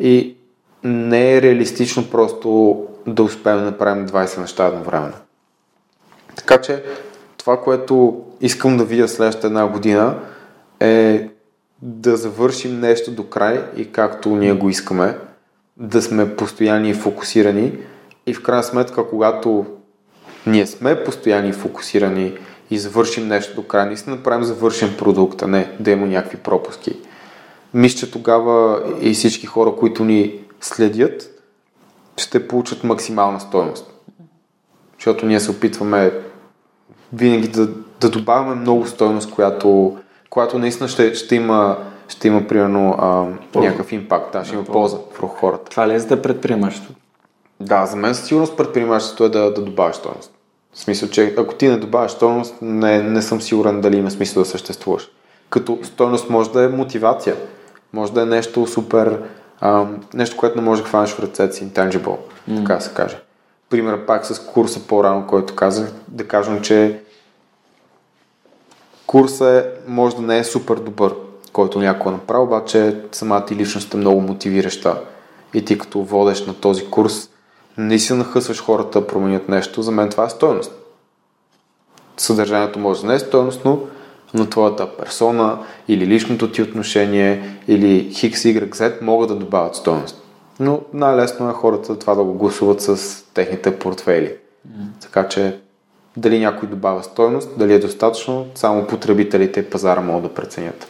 Speaker 2: И не е реалистично просто да успеем да направим 20 неща едновременно. Така че това, което искам да видя следващата една година е да завършим нещо до край и както ние го искаме, да сме постоянни и фокусирани и в крайна сметка, когато ние сме постоянни и фокусирани и завършим нещо до края, наистина направим завършен продукт, а не да има някакви пропуски. Мисля, че тогава и всички хора, които ни следят, ще получат максимална стоеност. Защото ние се опитваме винаги да, да добавяме много стоеност, която, която наистина ще, ще има ще има примерно а, някакъв импакт, да, ще има полза върху хората.
Speaker 1: Това ли е за предприемачеството?
Speaker 2: Да, за мен със сигурност предприемачеството е да, да добавяш стоеност. В смисъл, че ако ти не добавяш стоеност, не, не съм сигурен дали има смисъл да съществуваш. Като стоеност може да е мотивация, може да е нещо супер, а, нещо, което не може да хванеш в ръцете си, intangible, mm. така се каже. Пример пак с курса по-рано, който казах, да кажем, че курсът е, може да не е супер добър, който някой е направил, обаче самата ти личност е много мотивираща. И ти като водеш на този курс, не си нахъсваш хората да променят нещо, за мен това е стоеност. Съдържанието може да не е стоеностно, но твоята персона или личното ти отношение или X, Y, Z могат да добавят стоеност. Но най-лесно е хората това да го гласуват с техните портфели. Mm. Така че дали някой добавя стоеност, дали е достатъчно, само потребителите и пазара могат да преценят.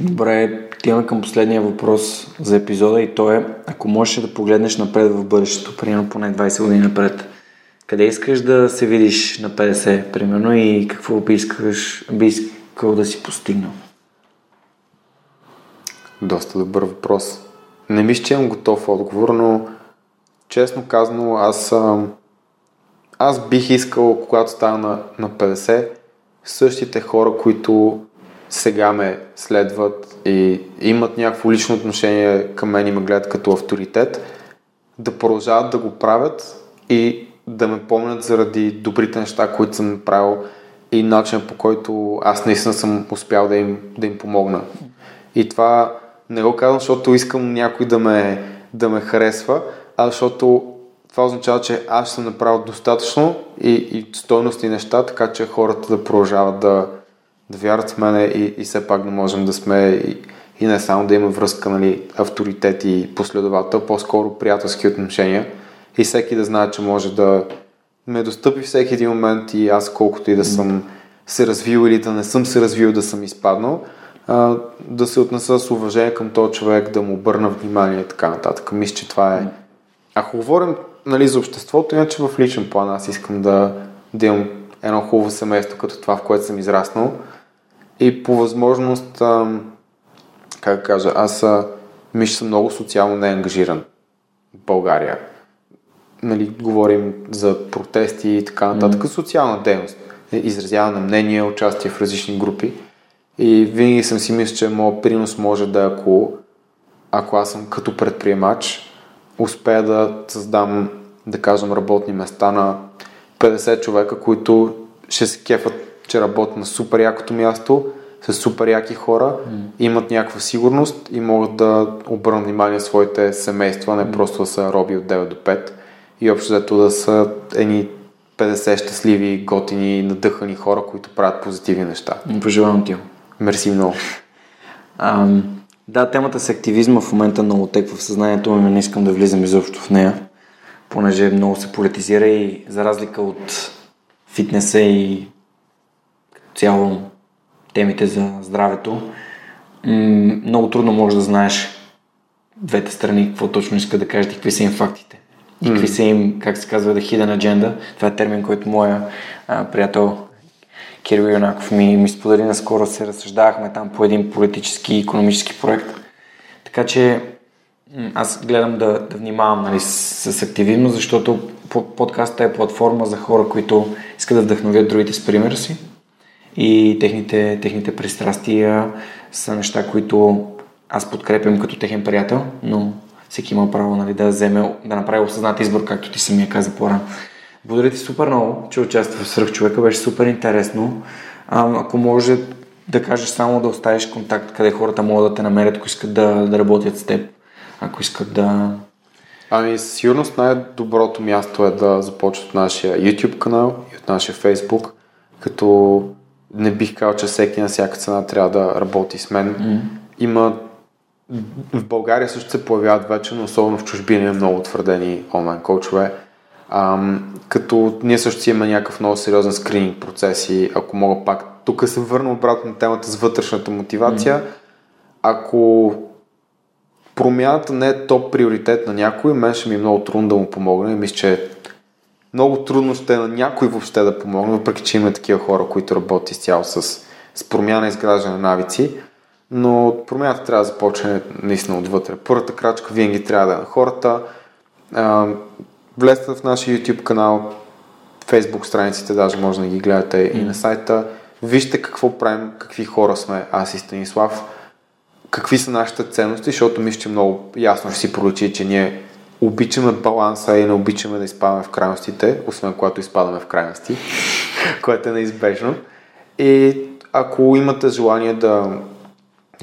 Speaker 1: Добре, отиваме към последния въпрос за епизода и то е, ако можеш да погледнеш напред в бъдещето, примерно поне 20 години напред, къде искаш да се видиш на 50, примерно, и какво би, искаш, би искал да си постигнал?
Speaker 2: Доста добър въпрос. Не мисля, че имам готов отговор, но честно казано, аз, аз бих искал, когато стана на, на 50, същите хора, които сега ме следват и имат някакво лично отношение към мен и ме гледат като авторитет, да продължават да го правят и да ме помнят заради добрите неща, които съм направил и начинът по който аз наистина съм успял да им, да им помогна. И това не го казвам, защото искам някой да ме, да ме харесва, а защото това означава, че аз съм направил достатъчно и, и стойности неща, така че хората да продължават да, да вярват в мене и, и все пак да можем да сме и, и не само да има връзка, нали, авторитет и последовател, по-скоро приятелски отношения и всеки да знае, че може да ме достъпи всеки един момент и аз колкото и да съм се развил или да не съм се развил, да съм изпаднал, а, да се отнеса с уважение към този човек, да му обърна внимание и така нататък. Мисля, че това е... Ако говорим нали, за обществото, иначе в личен план аз искам да, да имам едно хубаво семейство, като това, в което съм израснал, и по възможност, а, как кажа, аз мисля, съм много социално неангажиран в България. Нали, говорим за протести и така нататък, mm. социална дейност, изразяване на мнение, участие в различни групи. И винаги съм си мисля, че моят принос може да е ако, ако аз съм като предприемач, успея да създам, да кажем, работни места на 50 човека, които ще се кефат че работят на супер якото място, с супер яки хора, mm. имат някаква сигурност и могат да обърнат внимание своите семейства, не mm. просто да са роби от 9 до 5 и общо взето да са едни 50 щастливи, готини, надъхани хора, които правят позитивни неща.
Speaker 1: Пожелавам ти.
Speaker 2: Мерси много.
Speaker 1: Ам, да, темата с активизма в момента много теква в съзнанието ми, не искам да влизам изобщо в нея, понеже много се политизира и за разлика от фитнеса и цяло темите за здравето, много трудно можеш да знаеш двете страни, какво точно иска да кажат и какви са им фактите. И какви са им, как се казва, да hidden agenda. Това е термин, който моя а, приятел Кирил Юнаков ми, ми сподели наскоро, се разсъждавахме там по един политически и економически проект. Така че аз гледам да, да внимавам нали, с, с активизма, защото подкастът е платформа за хора, които искат да вдъхновят другите с примера си и техните, техните пристрастия са неща, които аз подкрепям като техен приятел, но всеки има право нали, да вземе, да направи осъзнат избор, както ти самия каза по-рано. Благодаря ти супер много, че участва в Сръх човека, беше супер интересно. А, ако може да кажеш само да оставиш контакт, къде хората могат да те намерят, ако искат да, да работят с теб, ако искат да...
Speaker 2: Ами, със сигурност най-доброто място е да започнат от нашия YouTube канал и от нашия Facebook, като не бих казал, че всеки на всяка цена трябва да работи с мен. Mm. Има в България също се появяват вече, но особено в чужбина има много утвърдени онлайн коучове. Ам, като ние също си имаме някакъв много сериозен скрининг процес и ако мога пак, тук се върна обратно на темата с вътрешната мотивация. Mm. Ако промяната не е топ приоритет на някой, мен ще ми е много трудно да му помогна и мисля, че много трудно ще е на някой въобще да помогне, въпреки че има такива хора, които работят изцяло с, с промяна и изграждане на навици. Но промяната трябва да започне наистина отвътре. Първата крачка винаги трябва да е на хората. влезте в нашия YouTube канал, Facebook страниците, даже може да ги гледате mm. и на сайта. Вижте какво правим, какви хора сме, аз и Станислав, какви са нашите ценности, защото мисля, че много ясно ще си проличи, че ние обичаме баланса и не обичаме да изпадаме в крайностите, освен когато изпадаме в крайности, което е неизбежно. И ако имате желание да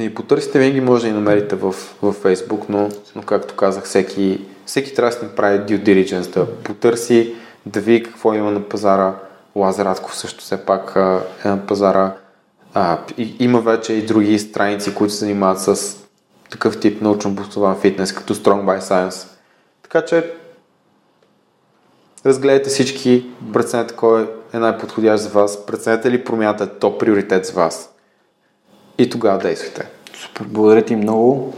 Speaker 2: ни потърсите, винаги може да ни намерите в, в Facebook, но, но както казах, всеки, всеки трябва да си направи due diligence, да потърси, да види какво има на пазара. Радков също все пак е на пазара. А, и, има вече и други страници, които се занимават с такъв тип научно обоснован фитнес, като Strong by Science така че разгледайте всички, преценете кой е най-подходящ за вас, преценете ли промяната е топ приоритет за вас и тогава действайте.
Speaker 1: Супер, благодаря ти много.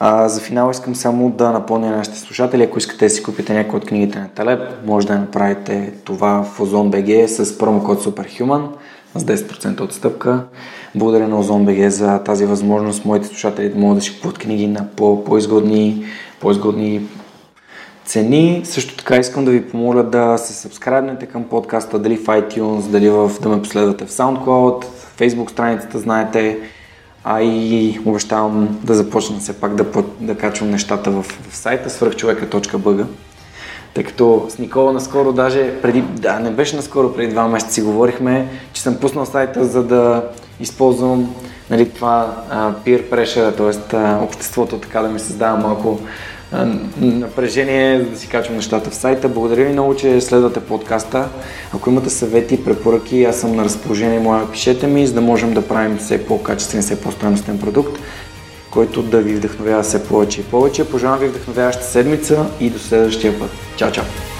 Speaker 1: А, за финал искам само да напомня на нашите слушатели, ако искате да си купите някои от книгите на Талеб, може да направите това в OzonBG с промокод SUPERHUMAN с 10% отстъпка. Благодаря на OzonBG за тази възможност моите слушатели могат да си купуват книги на по- по-изгодни, по-изгодни цени. Също така искам да ви помоля да се сабскрайбнете към подкаста, дали в iTunes, дали в, да ме последвате в SoundCloud, Facebook страницата, знаете. А и обещавам да започна все пак да, да качвам нещата в, в сайта свърхчовека.bg. Тъй като с Никола наскоро, даже преди, да, не беше наскоро, преди два месеца си говорихме, че съм пуснал сайта, за да използвам нали, това а, peer pressure, т.е. обществото така да ми създава малко напрежение да си качвам нещата в сайта. Благодаря ви много, че следвате подкаста. Ако имате съвети, препоръки, аз съм на разположение, моя пишете ми, за да можем да правим все по-качествен, все по-стоеностен продукт, който да ви вдъхновява все повече и повече. Пожелавам ви вдъхновяваща седмица и до следващия път. Чао, чао!